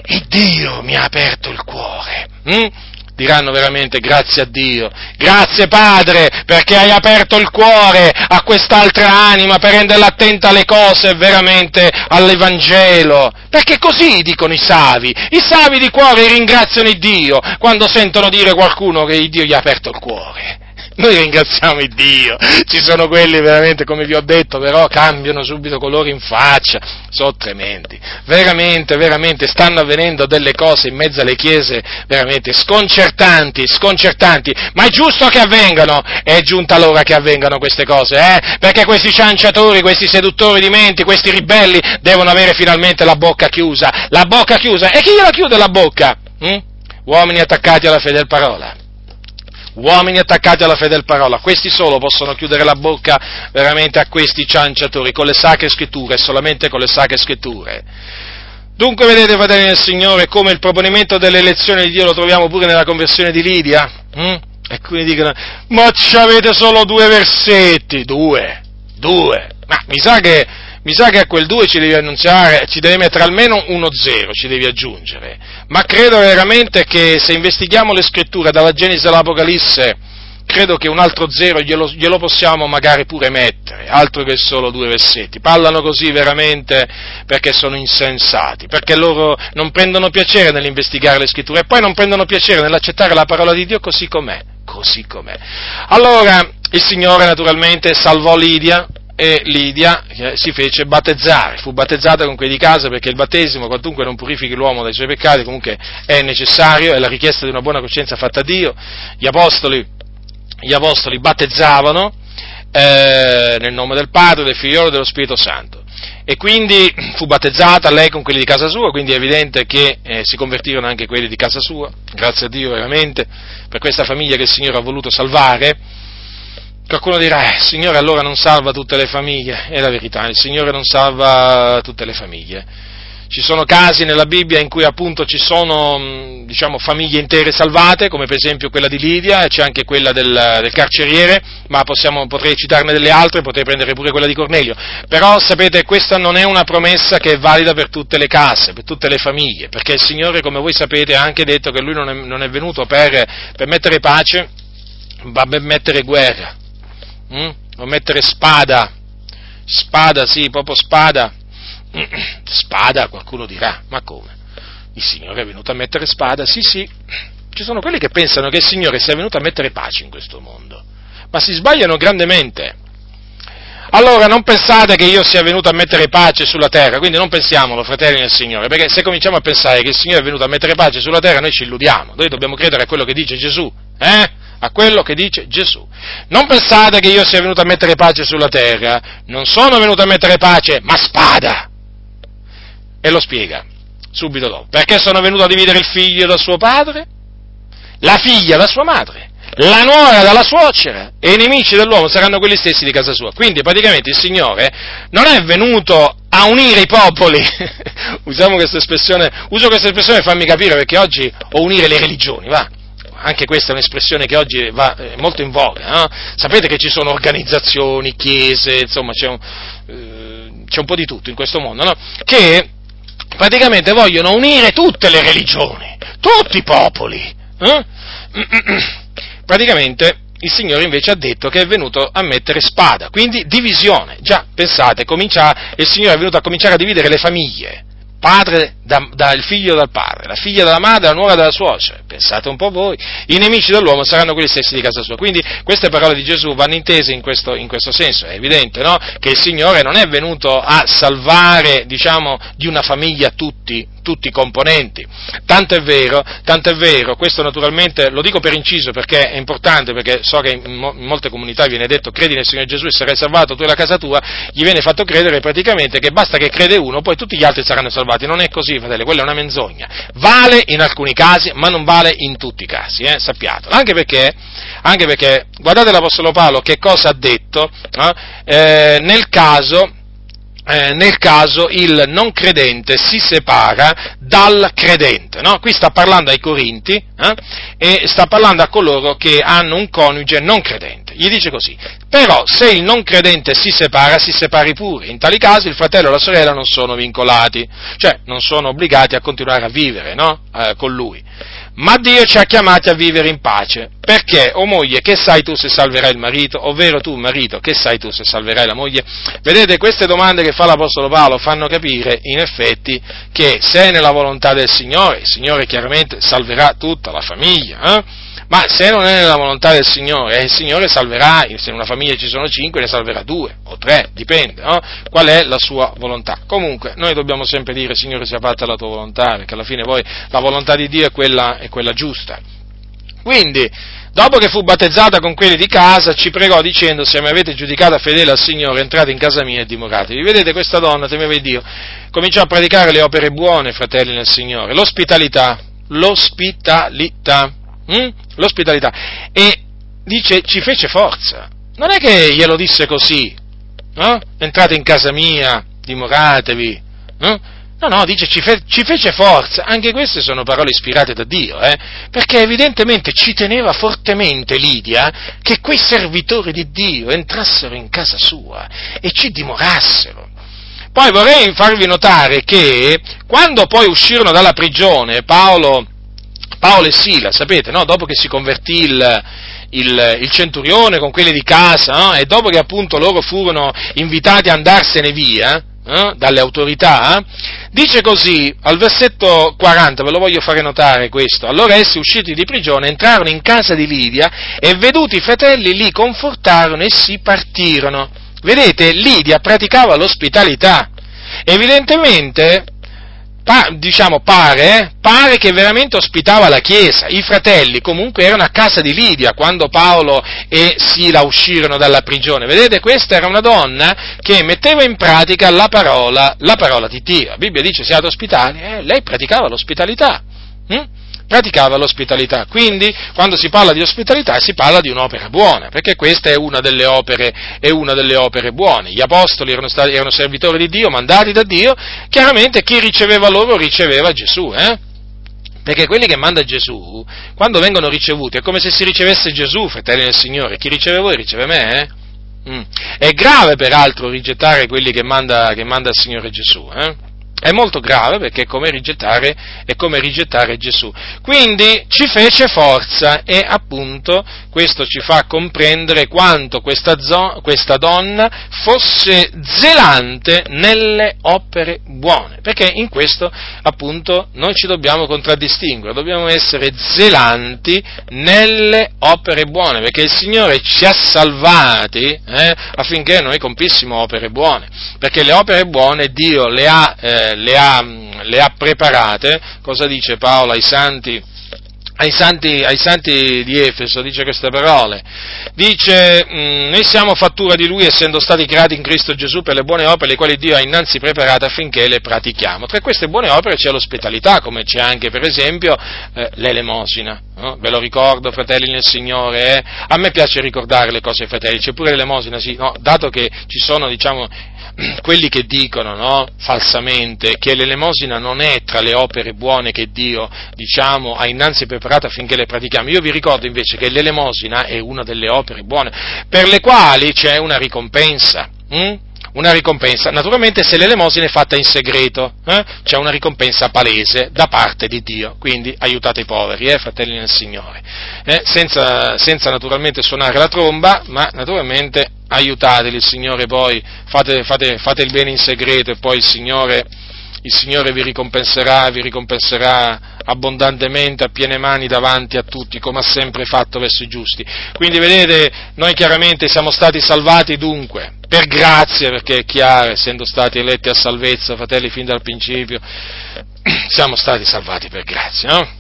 il Dio mi ha aperto il cuore. Hm? Diranno veramente grazie a Dio, grazie Padre perché hai aperto il cuore a quest'altra anima per renderla attenta alle cose veramente all'Evangelo. Perché così dicono i savi. I savi di cuore ringraziano Dio quando sentono dire qualcuno che Dio gli ha aperto il cuore. Noi ringraziamo il Dio, ci sono quelli veramente, come vi ho detto, però cambiano subito colore in faccia, sono tremendi. Veramente, veramente stanno avvenendo delle cose in mezzo alle chiese veramente sconcertanti, sconcertanti, ma è giusto che avvengano, è giunta l'ora che avvengano queste cose, eh? Perché questi cianciatori, questi seduttori di menti, questi ribelli devono avere finalmente la bocca chiusa, la bocca chiusa, e chi gliela chiude la bocca? Hm? Uomini attaccati alla fedel parola uomini attaccati alla fede del parola, questi solo possono chiudere la bocca veramente a questi cianciatori con le sacre scritture, solamente con le sacre scritture. Dunque vedete, fratelli del Signore, come il proponimento dell'elezione di Dio lo troviamo pure nella conversione di Lidia? Hm? E alcuni dicono, ma ci avete solo due versetti, due, due. Ma mi sa che, mi sa che a quel due ci devi annunziare, ci devi mettere almeno uno zero, ci devi aggiungere. Ma credo veramente che se investighiamo le scritture dalla Genesi all'Apocalisse, credo che un altro zero glielo, glielo, possiamo magari pure mettere, altro che solo due versetti. Parlano così veramente perché sono insensati, perché loro non prendono piacere nell'investigare le scritture e poi non prendono piacere nell'accettare la parola di Dio così com'è così com'è. Allora il Signore naturalmente salvò Lidia e Lidia si fece battezzare, fu battezzata con quelli di casa perché il battesimo, quantunque non purifichi l'uomo dai suoi peccati, comunque è necessario, è la richiesta di una buona coscienza fatta a Dio. Gli apostoli, gli apostoli battezzavano eh, nel nome del Padre, del Figlio e dello Spirito Santo e quindi fu battezzata lei con quelli di casa sua, quindi è evidente che eh, si convertirono anche quelli di casa sua, grazie a Dio veramente, per questa famiglia che il Signore ha voluto salvare. Qualcuno dirà, eh, Signore allora non salva tutte le famiglie, è la verità, il Signore non salva tutte le famiglie. Ci sono casi nella Bibbia in cui appunto ci sono mm, diciamo, famiglie intere salvate, come per esempio quella di Lidia, e c'è anche quella del, del carceriere, ma possiamo, potrei citarne delle altre, potrei prendere pure quella di Cornelio. Però sapete, questa non è una promessa che è valida per tutte le case, per tutte le famiglie, perché il Signore, come voi sapete, ha anche detto che Lui non è, non è venuto per, per, mettere pace, ma per mettere guerra, hm? per mettere spada, spada, sì, proprio spada Spada, qualcuno dirà, ma come? Il Signore è venuto a mettere spada? Sì, sì, ci sono quelli che pensano che il Signore sia venuto a mettere pace in questo mondo, ma si sbagliano grandemente. Allora non pensate che io sia venuto a mettere pace sulla terra, quindi non pensiamolo, fratelli del Signore, perché se cominciamo a pensare che il Signore è venuto a mettere pace sulla terra, noi ci illudiamo, noi dobbiamo credere a quello che dice Gesù, eh? A quello che dice Gesù. Non pensate che io sia venuto a mettere pace sulla terra, non sono venuto a mettere pace, ma spada. E lo spiega subito dopo. Perché sono venuto a dividere il figlio da suo padre, la figlia da sua madre, la nuora dalla suocera e i nemici dell'uomo saranno quelli stessi di casa sua. Quindi praticamente il Signore non è venuto a unire i popoli. Usiamo questa espressione, uso questa espressione per farmi capire perché oggi o unire le religioni, va? Anche questa è un'espressione che oggi va eh, molto in voga. No? Sapete che ci sono organizzazioni, chiese, insomma c'è un, eh, c'è un po' di tutto in questo mondo, no? Che praticamente vogliono unire tutte le religioni, tutti i popoli. Eh? Praticamente il Signore invece ha detto che è venuto a mettere spada, quindi divisione. Già, pensate, comincia, il Signore è venuto a cominciare a dividere le famiglie padre dal da figlio dal padre, la figlia dalla madre, la nuora dalla suocera. Pensate un po' voi. I nemici dell'uomo saranno quelli stessi di casa sua. Quindi queste parole di Gesù vanno intese in questo, in questo senso. È evidente no? che il Signore non è venuto a salvare, diciamo, di una famiglia tutti, tutti i componenti. Tanto è vero, tanto è vero, questo naturalmente lo dico per inciso perché è importante, perché so che in, mo- in molte comunità viene detto credi nel Signore Gesù e sarai salvato tu e la casa tua, gli viene fatto credere praticamente che basta che crede uno, poi tutti gli altri saranno salvati. Non è così, fratelli, quella è una menzogna. Vale in alcuni casi, ma non vale in tutti i casi, eh? sappiatelo. Anche perché, anche perché, guardate l'Apostolo Paolo che cosa ha detto eh? Eh, nel caso eh, nel caso il non credente si separa dal credente. No? Qui sta parlando ai Corinti eh? e sta parlando a coloro che hanno un coniuge non credente. Gli dice così, però se il non credente si separa, si separi pure. In tali casi il fratello e la sorella non sono vincolati, cioè non sono obbligati a continuare a vivere no? eh, con lui ma Dio ci ha chiamati a vivere in pace. Perché, o moglie, che sai tu se salverai il marito? Ovvero tu, marito, che sai tu se salverai la moglie? Vedete, queste domande che fa l'Apostolo Paolo fanno capire, in effetti, che se è nella volontà del Signore, il Signore chiaramente salverà tutta la famiglia, eh? Ma se non è nella volontà del Signore, il Signore salverà, se in una famiglia ci sono cinque, ne salverà due o tre, dipende, no? Qual è la sua volontà? Comunque, noi dobbiamo sempre dire, Signore, sia fatta la tua volontà, perché alla fine poi la volontà di Dio è quella, è quella giusta. Quindi, dopo che fu battezzata con quelli di casa, ci pregò dicendo, se mi avete giudicata fedele al Signore, entrate in casa mia e dimoratevi. Vedete questa donna, temeva Dio, cominciò a predicare le opere buone, fratelli nel Signore, l'ospitalità, l'ospitalità, hm? L'ospitalità. E dice ci fece forza. Non è che glielo disse così, no? Entrate in casa mia, dimoratevi, no? No, no, dice ci, fe- ci, fece forza, anche queste sono parole ispirate da Dio, eh? perché evidentemente ci teneva fortemente Lidia che quei servitori di Dio entrassero in casa sua e ci dimorassero. Poi vorrei farvi notare che quando poi uscirono dalla prigione Paolo, Paolo e Sila, sapete, no? dopo che si convertì il, il, il, centurione con quelli di casa, no? e dopo che appunto loro furono invitati a andarsene via, eh, dalle autorità, dice così al versetto 40, ve lo voglio fare notare questo, allora essi usciti di prigione entrarono in casa di Lidia e veduti i fratelli li confortarono e si partirono. Vedete, Lidia praticava l'ospitalità, evidentemente pa, diciamo, pare, pare che veramente ospitava la Chiesa. I fratelli comunque erano a casa di Lidia quando Paolo e Sila uscirono dalla prigione. Vedete, questa era una donna che metteva in pratica la parola, la parola di Dio. La Bibbia dice siate ospitali, eh, lei praticava l'ospitalità. Hm? Praticava l'ospitalità. Quindi, quando si parla di ospitalità, si parla di un'opera buona, perché questa è una delle opere, una delle opere buone. Gli apostoli erano, stati, erano, servitori di Dio, mandati da Dio, chiaramente chi riceveva loro riceveva Gesù, eh? Perché quelli che manda Gesù, quando vengono ricevuti, è come se si ricevesse Gesù, fratelli del Signore. Chi riceve voi riceve me, eh? Mm. È grave peraltro rigettare quelli che manda, che manda il Signore Gesù, eh? È molto grave perché è come, è come rigettare, Gesù. Quindi ci fece forza e appunto questo ci fa comprendere quanto questa, zo- questa donna fosse zelante nelle opere buone, perché in questo appunto noi ci dobbiamo contraddistinguere, dobbiamo essere zelanti nelle opere buone, perché il Signore ci ha salvati eh, affinché noi compissimo opere buone, perché le opere buone Dio le ha... Eh, le ha, le ha preparate, cosa dice Paolo ai santi? Ai santi, ai santi, di Efeso dice queste parole. Dice, mm, noi siamo fattura di Lui essendo stati creati in Cristo Gesù per le buone opere le quali Dio ha innanzi preparate affinché le pratichiamo. Tra queste buone opere c'è l'ospitalità, come c'è anche per esempio eh, l'elemosina. No? Ve lo ricordo, fratelli nel Signore, eh? a me piace ricordare le cose ai fratelli, c'è pure l'elemosina, sì, no? dato che ci sono, diciamo, quelli che dicono no, falsamente che l'elemosina non è tra le opere buone che Dio diciamo, ha innanzi preparato affinché le pratichiamo. Io vi ricordo invece che l'elemosina è una delle opere buone per le quali c'è una ricompensa. Hm? Una ricompensa, naturalmente se l'elemosina è fatta in segreto, eh? c'è una ricompensa palese da parte di Dio, quindi aiutate i poveri, eh, fratelli nel Signore, eh? senza, senza naturalmente suonare la tromba, ma naturalmente aiutateli, il Signore poi, fate, fate, fate il bene in segreto e poi il Signore, il Signore vi ricompenserà, vi ricompenserà abbondantemente a piene mani davanti a tutti, come ha sempre fatto verso i giusti. Quindi vedete, noi chiaramente siamo stati salvati dunque, per grazia, perché è chiaro, essendo stati eletti a salvezza, fratelli, fin dal principio, siamo stati salvati per grazia, no?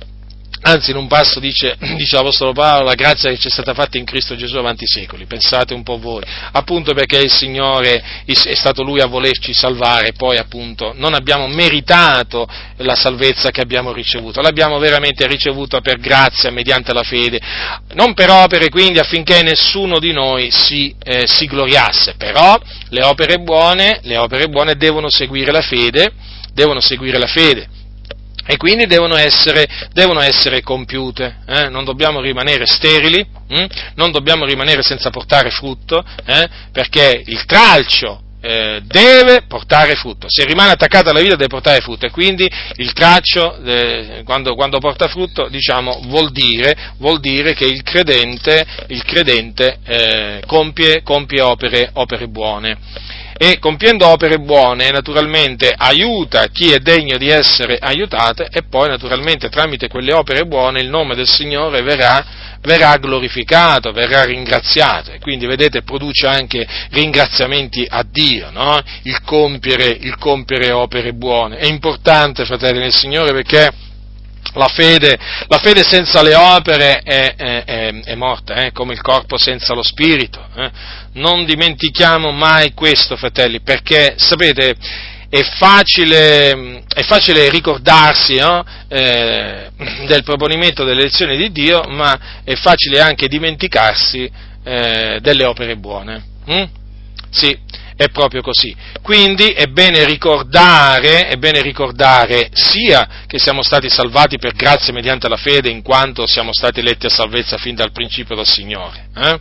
Anzi, in un passo dice, dice l'Apostolo Paolo, la grazia che ci è stata fatta in Cristo Gesù avanti i secoli, pensate un po' voi, appunto perché il Signore è stato Lui a volerci salvare, poi appunto non abbiamo meritato la salvezza che abbiamo ricevuto, l'abbiamo veramente ricevuta per grazia, mediante la fede, non per opere quindi affinché nessuno di noi si, eh, si gloriasse, però le opere buone, le opere buone devono seguire la fede, devono seguire la fede e quindi devono essere, devono essere compiute, eh? non dobbiamo rimanere sterili, hm? non dobbiamo rimanere senza portare frutto, eh? perché il tralcio eh, deve portare frutto, se rimane attaccato alla vita deve portare frutto e quindi il traccio eh, quando, quando, porta frutto diciamo, vuol, dire, vuol, dire, che il credente, il credente eh, compie, compie opere, opere buone e compiendo opere buone naturalmente aiuta chi è degno di essere aiutato e poi naturalmente tramite quelle opere buone il nome del Signore verrà, verrà glorificato, verrà ringraziato e quindi vedete produce anche ringraziamenti a Dio, no? il, compiere, il compiere opere buone. È importante, fratelli del Signore, perché la fede, la fede, senza le opere è, è, è, è morta, eh? come il corpo senza lo spirito. Eh? Non dimentichiamo mai questo, fratelli, perché sapete, è facile, è facile ricordarsi no? eh, del proponimento delle lezioni di Dio, ma è facile anche dimenticarsi eh, delle opere buone. Mm? Sì, è proprio così. Quindi è bene ricordare, è bene ricordare sia che siamo stati salvati per grazia mediante la fede, in quanto siamo stati eletti a salvezza fin dal principio dal Signore. Eh?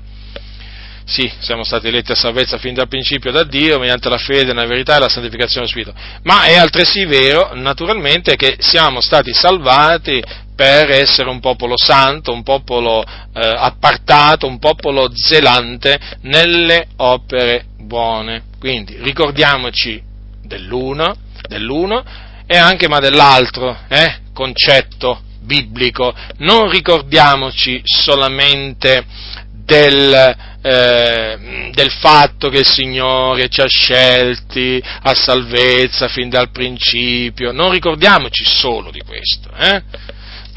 Sì, siamo stati eletti a salvezza fin dal principio da Dio, mediante la fede, la verità e la santificazione dello Spirito. Ma è altresì vero, naturalmente, che siamo stati salvati per essere un popolo santo, un popolo eh, appartato, un popolo zelante nelle opere buone. Quindi ricordiamoci dell'uno, dell'uno e anche ma dell'altro eh, concetto biblico. Non ricordiamoci solamente del, eh, del fatto che il Signore ci ha scelti a salvezza fin dal principio. Non ricordiamoci solo di questo. Eh?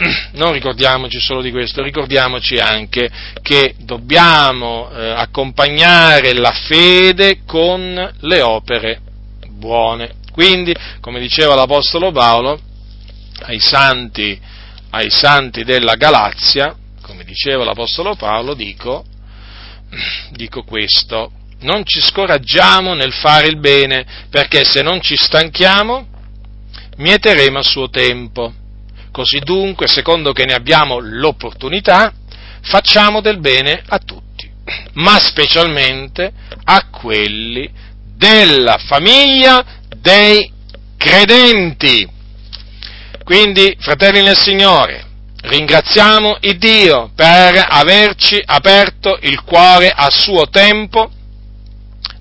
non ricordiamoci solo di questo, ricordiamoci anche che dobbiamo eh, accompagnare la fede con le opere buone. Quindi, come diceva l'Apostolo Paolo, ai santi, ai santi della Galazia, come diceva l'Apostolo Paolo, dico, dico questo, non ci scoraggiamo nel fare il bene, perché se non ci stanchiamo, mieteremo a suo tempo. Così dunque, secondo che ne abbiamo l'opportunità, facciamo del bene a tutti, ma specialmente a quelli della famiglia dei credenti. Quindi, fratelli nel Signore, ringraziamo il Dio per averci aperto il cuore a suo tempo,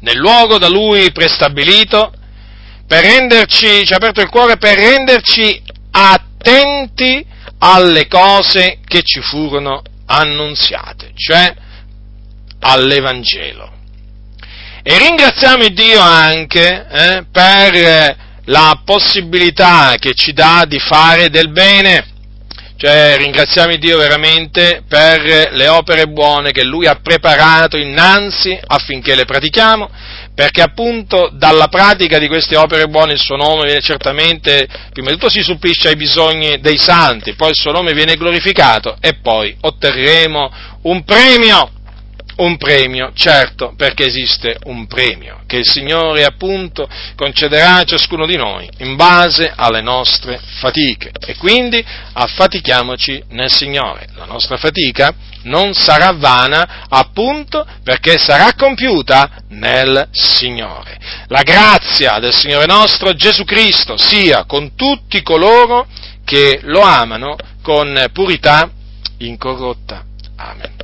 nel luogo da Lui prestabilito, per renderci, ci ha aperto il cuore per renderci attenti attenti alle cose che ci furono annunziate, cioè all'Evangelo. E ringraziamo Dio anche eh, per la possibilità che ci dà di fare del bene, cioè ringraziamo Dio veramente per le opere buone che Lui ha preparato innanzi affinché le pratichiamo perché appunto dalla pratica di queste opere buone il suo nome viene certamente, prima di tutto si suppisce ai bisogni dei santi, poi il suo nome viene glorificato e poi otterremo un premio, un premio, certo, perché esiste un premio che il Signore appunto concederà a ciascuno di noi in base alle nostre fatiche e quindi affatichiamoci nel Signore. La nostra fatica non sarà vana appunto perché sarà compiuta nel Signore. La grazia del Signore nostro Gesù Cristo sia con tutti coloro che lo amano con purità incorrotta. Amen.